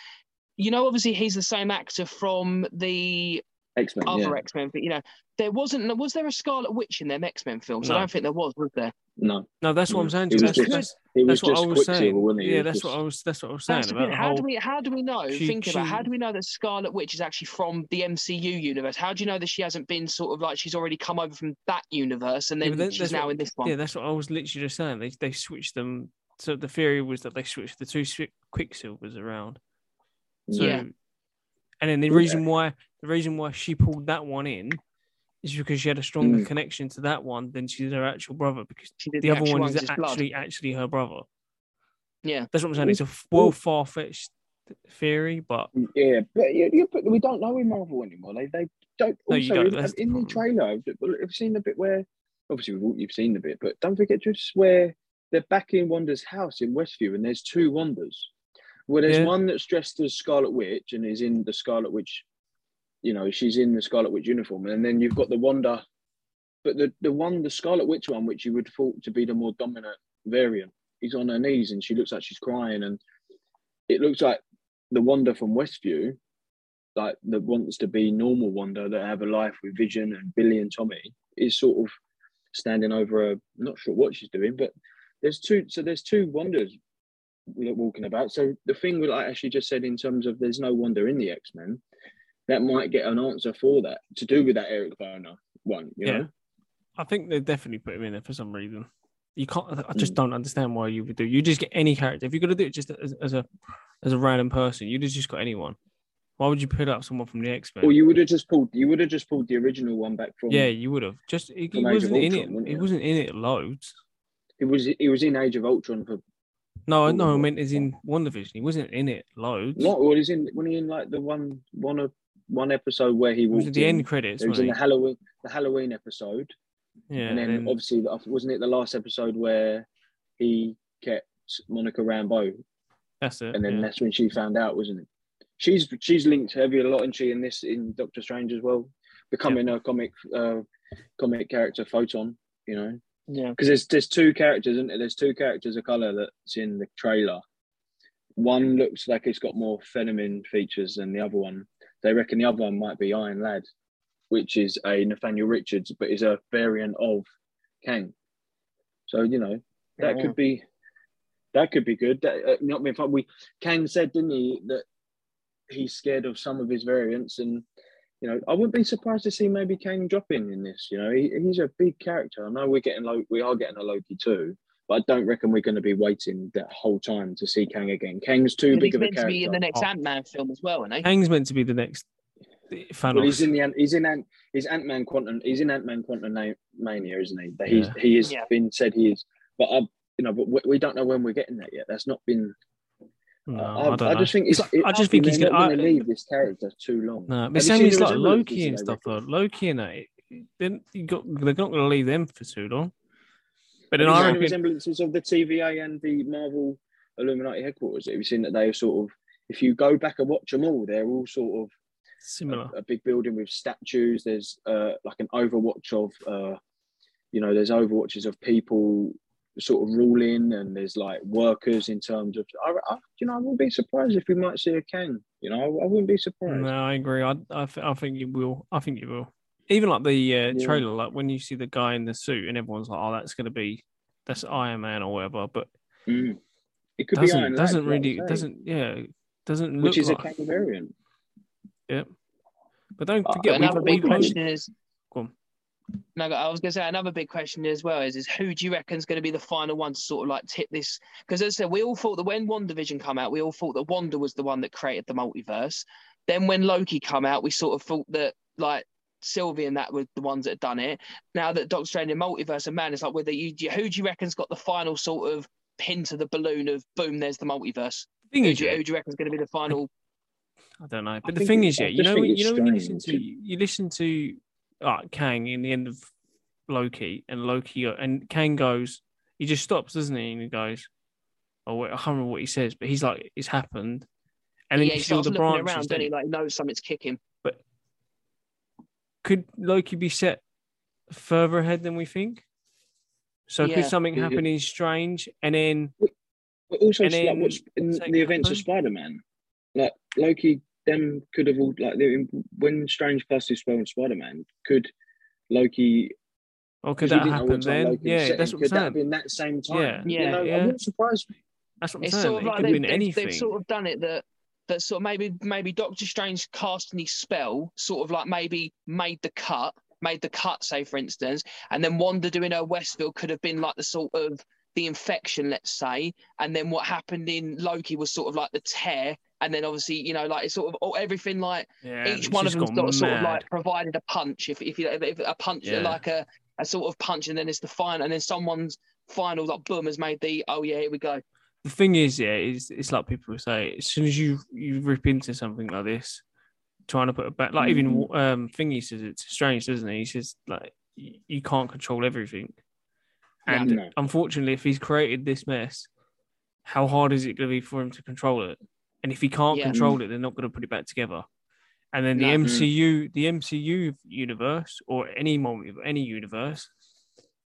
You know, obviously he's the same actor from the X Men. other Yeah. X Men. But you know, there wasn't. Was there a Scarlet Witch in them X Men films? I don't think there was. Was there? No, No, that's what I'm Mm. saying. It was That's, just- it was what just I was saying. wasn't it? It Yeah, was that's just- what I was. That's what I was saying about How whole. do we how do we know? she- think about how do we know that Scarlet Witch is actually from the MCU universe? How do you know that she hasn't been sort of like she's already come over from that universe and then, but then she's now what- in this one? Yeah, that's what I was literally just saying. They they switched them. So the theory was that they switched the two Swi- Quicksilvers around. So, Yeah. And then the Yeah. reason why the reason why she pulled that one in is because she had a stronger Mm. connection to that one than she did her actual brother. Because did the other one is as blood. actually actually her brother. Yeah. That's what I'm saying. It's a well far fetched theory, but Yeah, but, yeah, yeah, but we don't know in Marvel anymore. They they don't. No, you Also, don't. in, the in the trailer, I've, I've seen the bit where obviously we've all, you've seen the bit, but don't forget just where they're back in Wanda's house in Westview, and there's two Wandas. Well, there's Yeah. one that's dressed as Scarlet Witch and is in the Scarlet Witch. You know, she's in the Scarlet Witch uniform, and then you've got the Wanda, but the the one, the Scarlet Witch one, which you would thought to be the more dominant variant, is on her knees and she looks like she's crying, and it looks like the Wanda from Westview, like that wants to be normal Wanda that have a life with Vision and Billy and Tommy, is sort of standing over a. Not sure what she's doing, but there's two. So there's two Wandas walking about. So the thing with like actually just said in terms of there's no Wanda in the X Men, that might get an answer for that to do with that Eric Boner one. You Yeah. know, I think they definitely put him in there for some reason. You can't. I just Mm. don't understand why you would do. You just get any character. If you're gonna do it just as, as a as a random person, you'd have just got anyone. Why would you put up someone from the X Men? or you would have just pulled. You would have just pulled the original one back from. yeah, you would have. Just it, he From Age of wasn't in it. it. you? wasn't in it loads. It was. It was in Age of Ultron for. No, no, I meant as in WandaVision. He wasn't in it loads. Not. Well, he's in. When he in like the one one of one episode where he was at the in. end credits. It was in the Halloween, the Halloween episode. Yeah, and then, then- obviously, wasn't it the last episode where he kept Monica Rambeau, that's it. and then yeah. that's when she found out, wasn't it? She's she's linked heavy a lot, and she in this in Doctor Strange as well, becoming a comic uh, comic character Photon. You know, Yeah. because there's there's two characters, isn't there? There's two characters of color that's in the trailer. One looks like it's got more feminine features than the other one. They reckon the other one might be Iron Lad, which is a Nathaniel Richards, but is a variant of Kang. So you know that Yeah. could be that could be good. That, uh, not fun. We Kang said, didn't he, that he's scared of some of his variants, and you know I wouldn't be surprised to see maybe Kang dropping in in this. You know, he, he's a big character. I know we're getting low, we are getting a Loki too, but I don't reckon we're going to be waiting that whole time to see Kang again. Kang's too He's big of a meant to character. be in the next Oh. Ant Man film as well, isn't he? Kang's meant to be the next Thanos. Well, he's in the he's in Ant he's Ant Man Quantum he's in Ant Man Quantum Mania, isn't he? That he's Yeah. he has Yeah. been said he is, but I, you know, but we, we don't know when we're getting that yet. That's not been. No, I, I, I just think it's. Like- I just think he's going to leave this character too long. No, but same as like Loki and stuff though. Loki and that, then you got they're not going to leave them for too long. But then you I reckon, resemblances of the TVA and the Marvel Illuminati headquarters? Have you seen that they are sort of? If you go back and watch them all, they're all sort of similar. a, a big building with statues. There's uh, like an overwatch of, uh, you know, there's overwatches of people sort of ruling, and there's like workers in terms of. I, I, you know, I wouldn't be surprised if we might see a Kang. You know, I, I wouldn't be surprised. No, I agree. I I, th- I think you will. I think you will. Even like the uh, Yeah. trailer, like when you see the guy in the suit and everyone's like, "Oh, that's going to be that's Iron Man or whatever," but Mm. It could be doesn't Iron Lad, doesn't like I really doesn't yeah doesn't look which is like. a Kang variant. But don't Uh, forget, But we, another we, big question is. Go on. No, I was going to say another big question as well is, is who do you reckon is going to be the final one to sort of like tip this? Because as I said, we all thought that when WandaVision come out, we all thought that Wanda was the one that created the multiverse. Then when Loki come out, we sort of thought that like Sylvie and that were the ones that had done it. Now that Doctor Strange and Multiverse and Man is like, whether you who do you reckon's got the final sort of pin to the balloon of boom, there's the multiverse. thing Who is, do yeah, who do you reckon is going to be the final? I don't know. But the thing is, yeah, you know, think when- it's you know when you listen to you listen to uh, Kang in the end of Loki, and Loki and Kang goes, he just stops, doesn't he? And he goes, "Oh, wait, I can't remember what he says, but he's like, it's happened." And then yeah, you he see all the looking branches. around, don't and he like knows something's kicking. But could Loki be set further ahead than we think? So Yeah. could something Yeah. happen in Strange, and then But also, And like then what's in the events of? Spider Man, like Loki, them could have all like they, when Strange cast his spell on Spider Man, could Loki? or could that happen then? Loki Yeah, setting, that's what I'm could that have saying. been that same time? Yeah. you Yeah. know, Yeah. it wouldn't surprise me. That's what I'm It's saying. sort of it like could they've, been they've, anything. they've sort of done it that that sort of maybe maybe Doctor Strange casting his spell sort of like maybe made the cut, made the cut, say for instance, and then Wanda doing her Westview could have been like the sort of the infection, let's say, and then what happened in Loki was sort of like the tear, and then obviously you know like it's sort of everything like yeah, each one of them sort of, sort of like provided a punch. If if you if a punch Yeah. like a a sort of punch, and then it's the final, and then someone's final like boom has made the oh yeah here we go. the thing is, yeah, is it's like people say, as soon as you you rip into something like this, trying to put it back, like even Mm. um, Thingy says it's strange, doesn't he? He says like you can't control everything, and unfortunately, if he's created this mess, how hard is it going to be for him to control it? And if he can't Yeah. control it, they're not going to put it back together. And then the No. MCU, mm. the MCU universe, or any moment, any universe,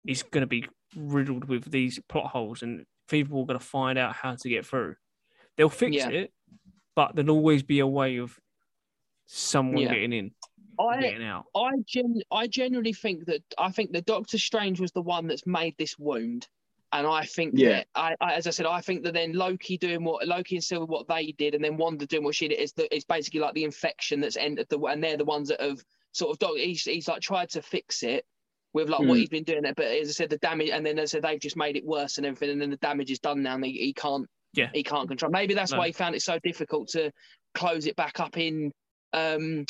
is going to be riddled with these plot holes, and people are going to find out how to get through. They'll fix Yeah. it, but there'll always be a way of someone Yeah. getting in, I getting out. I gen I genuinely think that I think that Doctor Strange was the one that's made this wound. And I think Yeah. that I, I as I said, I think that then Loki doing what Loki and Sylvie what they did, and then Wanda doing what she did is that it's basically like the infection that's ended the and they're the ones that have sort of doc- he's he's like tried to fix it with like what Mm. he's been doing it, but as I said, the damage and then as I said they've just made it worse and everything, and then the damage is done now, and he, he can't Yeah. he can't control. Maybe that's No. why he found it so difficult to close it back up in um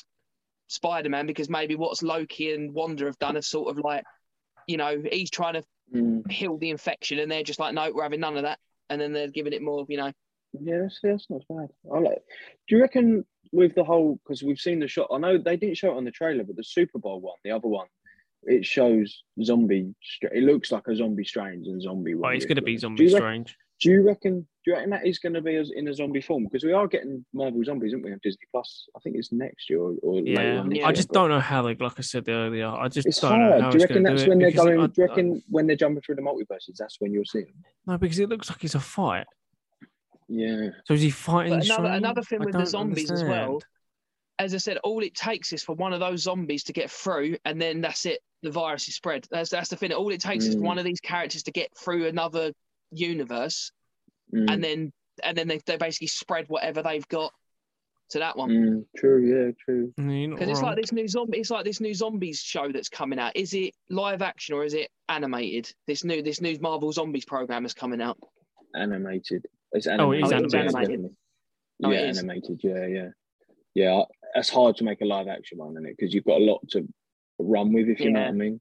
Spider-Man because maybe what's Loki and Wanda have done is sort of like, you know, he's trying to Mm. heal the infection and they're just like, no, we're having none of that. And then they're giving it more, you know. Yeah, that's, that's not bad. I like. Do you reckon with the whole because we've seen the shot? I know they didn't show it on the trailer, but the Super Bowl one, the other one, it shows zombie. It looks like a zombie strange and zombie. Oh, one it's going to be zombie do you, strange. Reckon, do you reckon? Do you reckon that is going to be as, in a zombie form? Because we are getting Marvel zombies, aren't we? On Disney Plus. I think it's next year or, or later Yeah, on this Yeah. I just but don't know how they. Like I said earlier, I just It's don't know how hard. Do you it's reckon going to that's do it when they're going? I- do you I- reckon when they're jumping through the multiverses, that's when you'll see them? no, because it looks like it's a fight. Yeah. So is he fighting? Another Strange? another thing I with the don't zombies as well, as I said, all it takes is for one of those zombies to get through and then that's it. The virus is spread. That's that's the thing. All it takes is for Mm. one of these characters to get through another universe Mm, and then and then they, they basically spread whatever they've got to that one. mm, true. Yeah. True. No, you're not Because it's like this new zombie. It's like this new zombies show that's coming out. Is it live action or is it animated? This new this new Marvel Zombies program is coming out. Animated. It's Oh, it animated. is yeah, animated. definitely. Oh, it yeah, is. animated. Yeah, yeah, yeah. It's hard to make a live action one, isn't it? Because you've got a lot to run with, if you know what I mean.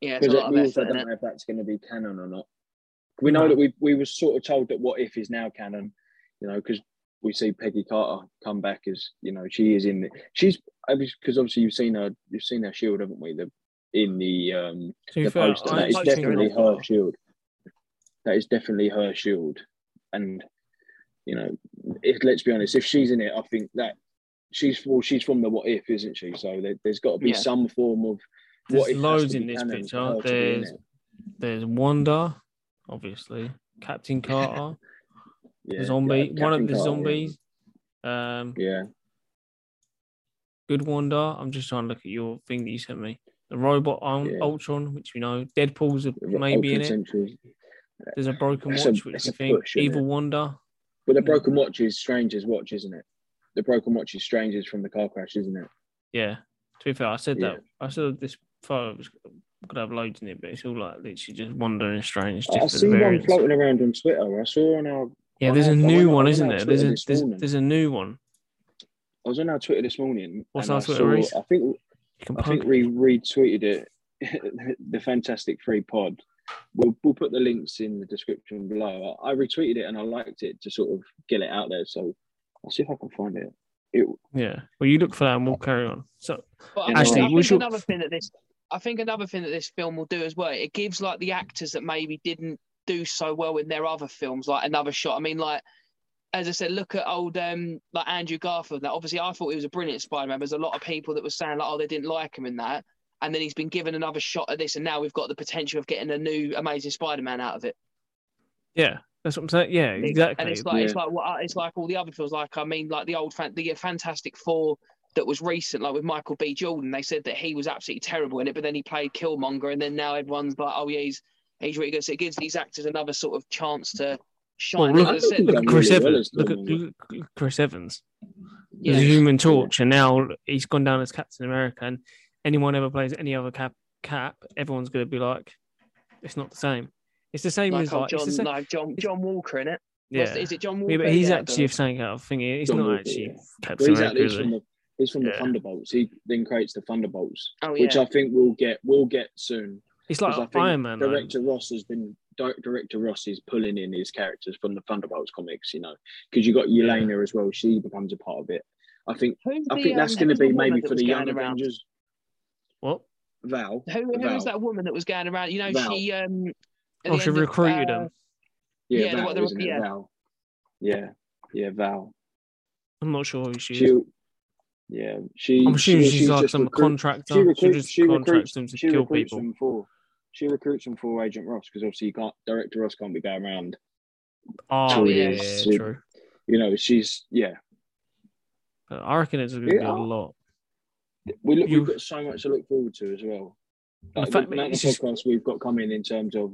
Yeah, it's a Because lot of we also don't innit? know if that's going to be canon or not. We know No. that we we were sort of told that what if is now canon, you know, because we see Peggy Carter come back as you know she is in the she's because obviously you've seen her you've seen her shield, haven't we? The in the um the fair, poster. That is definitely her shield. That is definitely her shield. And you know, if let's be honest, if she's in it, I think that she's well, she's from the what if, isn't she? So there, there's got to be Yeah. some form of There's what if loads in this picture. for her to be in There's there's Wanda, obviously, Captain Carter, Yeah, the zombie, yeah, one of the Carter, zombies. Um, Yeah, good Wanda. I'm just trying to look at your thing that you sent me. The robot on Yeah. Ultron, which we know. Deadpool's a, maybe in it. Century. There's a broken a- watch, which it's we a think push, Evil? Wanda. But the Yeah. broken watch is Stranger's watch, isn't it? The broken watch is Stranger's from the car crash, isn't it? Yeah. To be fair, I said Yeah. that. I said this photo was could have loads in it, but it's all like literally just wandering and Strange. I different see one floating around on Twitter. I saw on our Yeah, there's a new one, isn't there? There's a there's, there's a new one. I was on our Twitter this morning. What's our I Twitter, saw- I think I think we retweeted it. the Fantastic Free Pod. We'll, we'll put the links in the description below. I, I retweeted it and I liked it to sort of get it out there. So I'll see if I can find it. it Yeah. Well, you look for that and we'll carry on. So But I Ashley, think, I what's think another thing that this I think another thing that this film will do as well, it gives like the actors that maybe didn't do so well in their other films, like another shot. I mean, like as I said, look at old um like Andrew Garfield. Now, obviously, I thought he was a brilliant Spider-Man. There's a lot of people that were saying like, oh, they didn't like him in that, and then he's been given another shot at this, and now we've got the potential of getting a new Amazing Spider-Man out of it. Yeah, that's what I'm saying. Yeah, exactly. And it's like it's like what it's like all the other films. Like I mean, like the old fan, the Fantastic Four that was recent, like with Michael B. Jordan. They said that he was absolutely terrible in it, but then he played Killmonger, and then now everyone's like, oh yeah, he's he's really good. So it gives these actors another sort of chance to shine. Well, And look, as I said, look at Chris really Evans. as Look at, look at Chris Evans. yeah. He's a Human Torch, and now he's gone down as Captain America. And anyone ever plays any other cap, cap, everyone's going to be like, it's not the same. It's the same like as old like, it's John, the same, like John John Walker in it. yeah. Is it John Walker? Yeah, but he's Yeah, actually saying out of thing. He's John not Walker, actually yeah. Captain Well, he's, America, out, is he's from the the Thunderbolts. He then creates the Thunderbolts, Oh which. I think we'll get we'll get soon. It's like I think Iron Man. Though. Director Ross has been director Ross is pulling in his characters from the Thunderbolts comics, you know, because you got Yelena as well. She becomes a part of it. I think Who's I the, think that's um, going to be maybe for the young around? Avengers. What? Val. who Val. was that woman that was going around? You know, Val. she um. Oh, she end of, recruited uh, him. Yeah, Yeah, Val, the- isn't it? yeah. Val. Yeah, yeah, Val. I'm not sure who she is. She, yeah, she. I'm assuming she- she's like just some recruit- contractor. She She, recruits. just She contracts recruits. them to She kill recruits people. them for. She recruits them for Agent Ross because obviously you can't. Director Ross can't be going around. Oh, yeah, yeah. yeah, true. You know, she's yeah. But I reckon it's going to be Yeah. a lot. We look, You- we've got so much to look forward to as well. Like, fact, the amount of just- podcasts we've got coming in terms of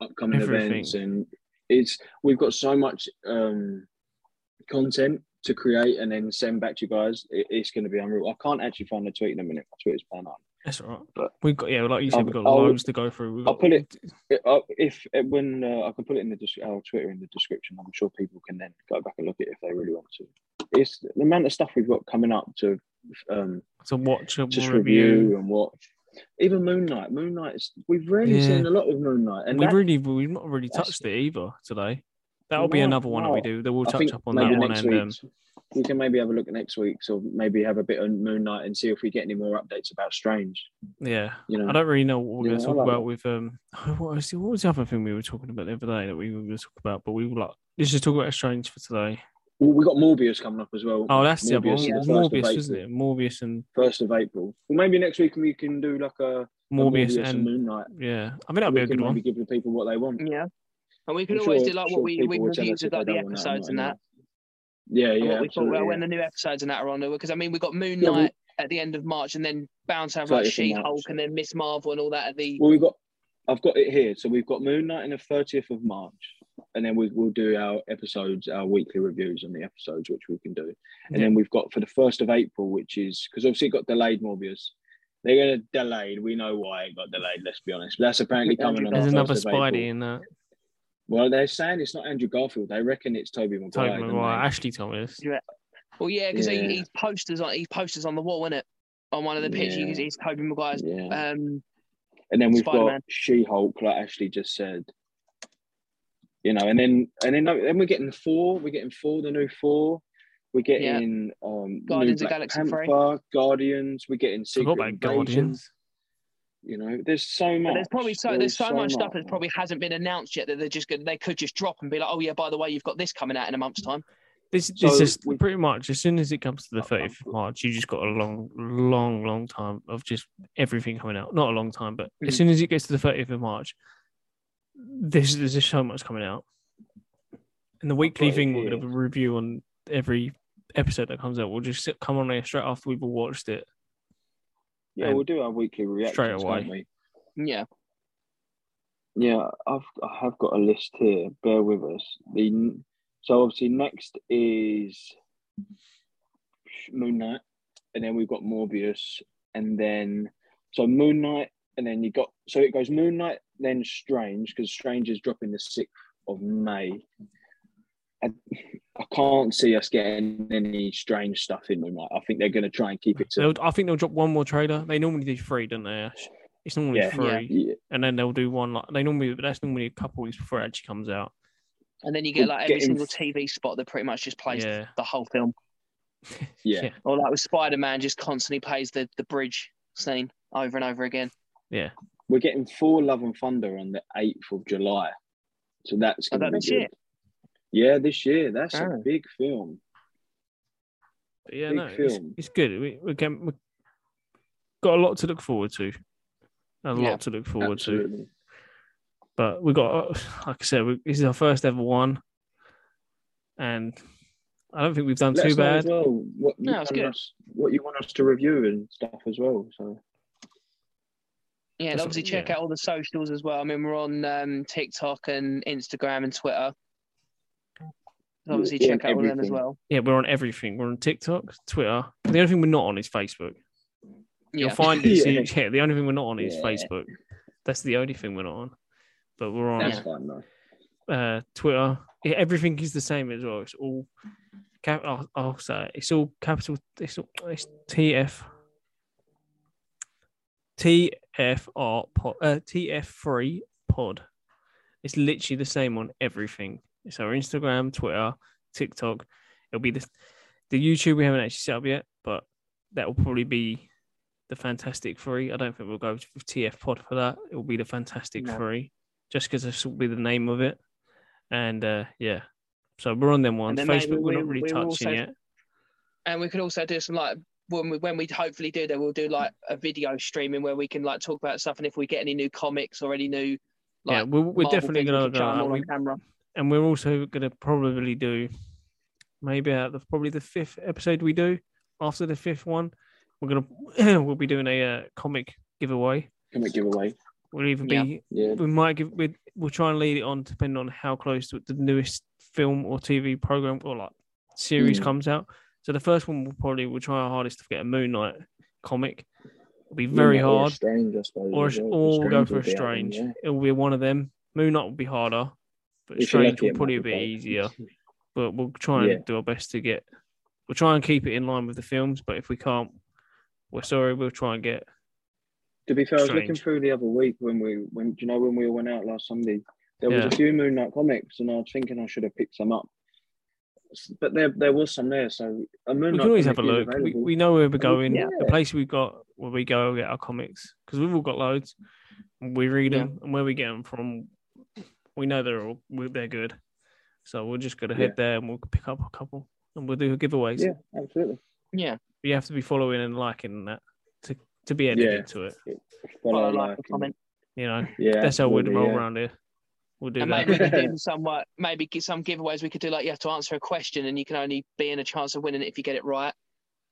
upcoming Everything. events, and it's we've got so much um, content to create and then send back to you guys. It, it's going to be unreal. I can't actually find the tweet in a minute. My Twitter's playing up. That's all right. But- we've got yeah, like you said, I'll- we've got I'll- loads to go through. We've I'll got, put it- if when uh, I can put it in the our Twitter in the description, I'm sure people can then go back and look at it if they really want to. It's the amount of stuff we've got coming up to um, to watch just review. review and watch. Even Moon Knight, Moon Knight. is- We've really Yeah. seen a lot of Moon Knight, and we that, really we've not really touched it either today. That'll be another one that we do. That we'll I touch up on that one next and um, week we can maybe have a look at next week, so maybe have a bit on Moon Knight and see if we get any more updates about Strange. yeah. You know, I don't really know what we're going to talk about that. with um. What was, the, what was the other thing we were talking about the other day that we were going to talk about? But we were like, let's just talk about Strange for today. well, we got Morbius coming up as well. Oh, that's the other one. Morbius, yeah. It was the first of Morbius, isn't it? Morbius and First of April. Well, maybe next week we can do like a, a Morbius, and, and Moon Knight. yeah. I mean that'd be a can good maybe one. give the people what they want. Yeah. And we can I'm always sure- do like sure what we people we will tell reviews us if of like the don't want that or episodes and that. Yeah, yeah, we thought well, when the new episodes and that are on because I mean we got Moon Yeah, we- Knight at the end of March and then bound to have like She Hulk and then Miss Marvel and all that at the Well, we've got. I've got it here. So we've got Moon Knight on the thirtieth of March, and then we will do our episodes, our weekly reviews on the episodes, which we can do. And Yeah. then we've got for the first of April, which is because obviously it got delayed. Morbius, they're going to delay. We know why it got delayed. Let's be honest. But that's apparently coming on. There's another 1st Spidey in that. Well, they're saying it's not Andrew Garfield. They reckon it's Tobey Maguire. Tobey Maguire. they? Ashley told me this. well yeah because Yeah. he, he's posters on he's posters on the wall isn't it on one of the pictures Yeah. he's, he's Tobey Maguire's Yeah. um And then we've Spider-Man. got She-Hulk, like Ashley just said. You know, and then and then then we're getting four. We're getting four, the new four. We're getting um, Guardians new of Black Galaxy three. Panther, Guardians. We're getting Secret Invasion. Guardians. You know, there's so much. But there's probably so There there's is so, much stuff that probably hasn't been announced yet that they're just gonna, they could just drop and be like, oh yeah, by the way, you've got this coming out in a month's time. This, So this is we- pretty much as soon as it comes to the Oh, 30th of March, you just got a long, long, long time of just everything coming out. Not a long time, but as Mhm. soon as it gets to the 30th of March, this there's just so much coming out. And the weekly got thing, we're here. going to review on every episode that comes out. We'll just sit, come on there straight after we've all watched it. Yeah, and we'll do our weekly reactions, away. won't we? Yeah. Yeah, I've I have got a list here. Bear with us. The so obviously next is Moon Knight, and then we've got Morbius, and then so Moon Knight, and then you got so it goes Moon Knight, then Strange because Strange is dropping the sixth of May. I, I can't see us getting any strange stuff in Moon Knight. I think they're going to try and keep it to I think they'll drop one more trailer. They normally do three, don't they, Ash? It's normally Yeah. three. yeah, And then they'll do one like they normally, but that's normally a couple weeks before it actually comes out. And then you get like every getting- single TV spot that pretty much just plays Yeah. the whole film. yeah. Or like with Spider Man just constantly plays the, the bridge scene over and over again. Yeah. We're getting Thor: Love and Thunder on the eighth of July, so that's Oh, going to that be good. year? Yeah, this year. That's a big film. But yeah, Big no, it's, film. it's good. We we can we got a lot to look forward to. A Yeah. lot to look forward to. But we got, like I said, we, this is our first ever one, and I don't think we've done Let too us know as bad. well what you, No, it's want good. us, what you want us to review and stuff as well. So Yeah, and obviously check yeah. out all the socials as well. I mean, we're on um, TikTok and Instagram and Twitter. So obviously, We're check out all of them as well. Yeah, we're on everything. We're on TikTok, Twitter. The only thing we're not on is Facebook. You'll Yeah, find Yeah. see, yeah, the only thing we're not on is Yeah. Facebook. That's the only thing we're not on. But we're on that's fine though. uh, Twitter. Yeah, everything is the same as well. It's all cap. I'll, I'll say it. it's all capital. It's, all, it's TF. TFR pod. Uh, TF3 pod. It's literally the same on everything. It's our Instagram, Twitter, TikTok. It'll be the the YouTube we haven't actually set up yet, but that will probably be the Fantastic Three. I don't think we'll go with TF Pod for that. It will be the Fantastic No. Three, just because this will be the name of it. And uh, yeah, so we're on them ones. Facebook, we're we- not really we touching also- yet. and we could also do some like when we when we hopefully do that, we'll do like a video streaming where we can like talk about stuff, and if we get any new comics or any new like yeah, we're, we're definitely gonna go. show 'em out. We- on camera. And we're also gonna probably do maybe at the probably the fifth episode we do after the fifth one. We're gonna we'll be doing a uh, comic giveaway. Can we give away? We'll even be Yeah. we might give we we'll try and lead it on depending on how close to the newest film or TV program or like series Mm. comes out. So the first one will probably we'll try our hardest to get a Moon Knight comic. It'll be very Moon Knight or hard. Strange. Or, as or we'll go for a strange. yeah. It'll be one of them. Moon Knight will be harder, but If strange will probably be be a bit easier. But we'll try and Yeah. do our best to get. We'll try and keep it in line with the films. But if we can't, we're sorry. We'll try and get. To be fair, I was looking through the other week when we when do you know when we all went out last Sunday? There was Yeah. a few Moon Knight comics, and I was thinking I should have picked some up. But there there was some there, so a Moon We can always have a look. We, we know where we're going. Yeah. The place we've got where we go get our comics because we've all got loads. We read them, and where we get them from, we know they're all they're good. So we're just gonna head Yeah. there and we'll pick up a couple and we'll do giveaways. Yeah, absolutely. Yeah, You have to be following and liking that to to be added Yeah. into it. follow, Follow, like, like, comment. You know, Yeah, that's how we'd roll yeah. around here. We'll do And that. maybe we could do some uh, maybe some giveaways. We could do like you have to answer a question, and you can only be in a chance of winning it if you get it right.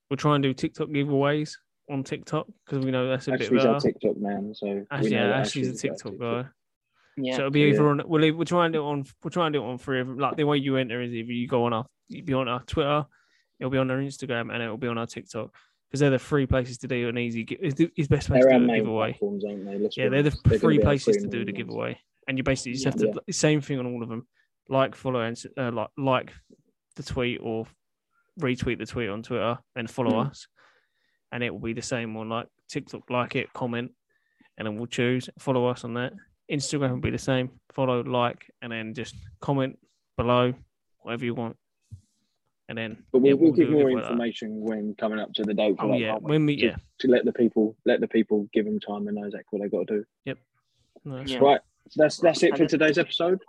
We'll try and do TikTok giveaways on TikTok because we know that's a bit Ashley's our better. TikTok man, so we Actually, know yeah, that Ashley's a Ashley's our TikTok guy. Yeah, So it'll be Yeah. either on we'll, we'll try and do it on we'll try and do it on three of them. Like the way you enter is either you go on our you be on our Twitter, it'll be on our Instagram, and it'll be on our TikTok because they're the three places to do an easy. Is the is best place They're to do a giveaway. aren't they? Yeah, they're the honest. gonna three places to do main the giveaway, and you basically just have Yeah. to same thing on all of them. Like, follow, and uh, like like the tweet or retweet the tweet on Twitter and follow Mm. us, and it will be the same on like TikTok. Like it, comment, and then we'll choose follow us on that. Instagram will be the same. Follow, like, and then just comment below whatever you want, and then But we'll, yeah, we'll give do a more giveaway like information when coming up to the date. For Oh that, yeah, we? when we to, yeah, to let the people let the people give them time and know exactly what they got to do. Yep. that's Yeah. Right, so that's that's it And for today's episode.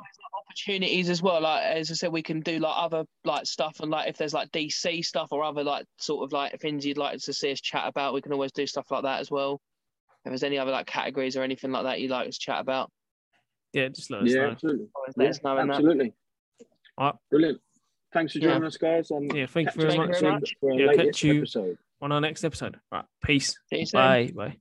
opportunities as well. Like as I said, we can do like other like stuff, and like if there's like DC stuff or other like sort of like things you'd like to see us chat about, we can always do stuff like that as well. If there's any other like categories or anything like that you'd like us to chat about, yeah, just let us Yeah, know. absolutely. always Yeah, let us know. absolutely. Alright. Brilliant. Thanks for Yeah. joining us, guys. And Yeah, thank you very us you much. very much. For Yeah, catch you. episode. On our next episode. Right, peace. See you soon. Bye. Bye.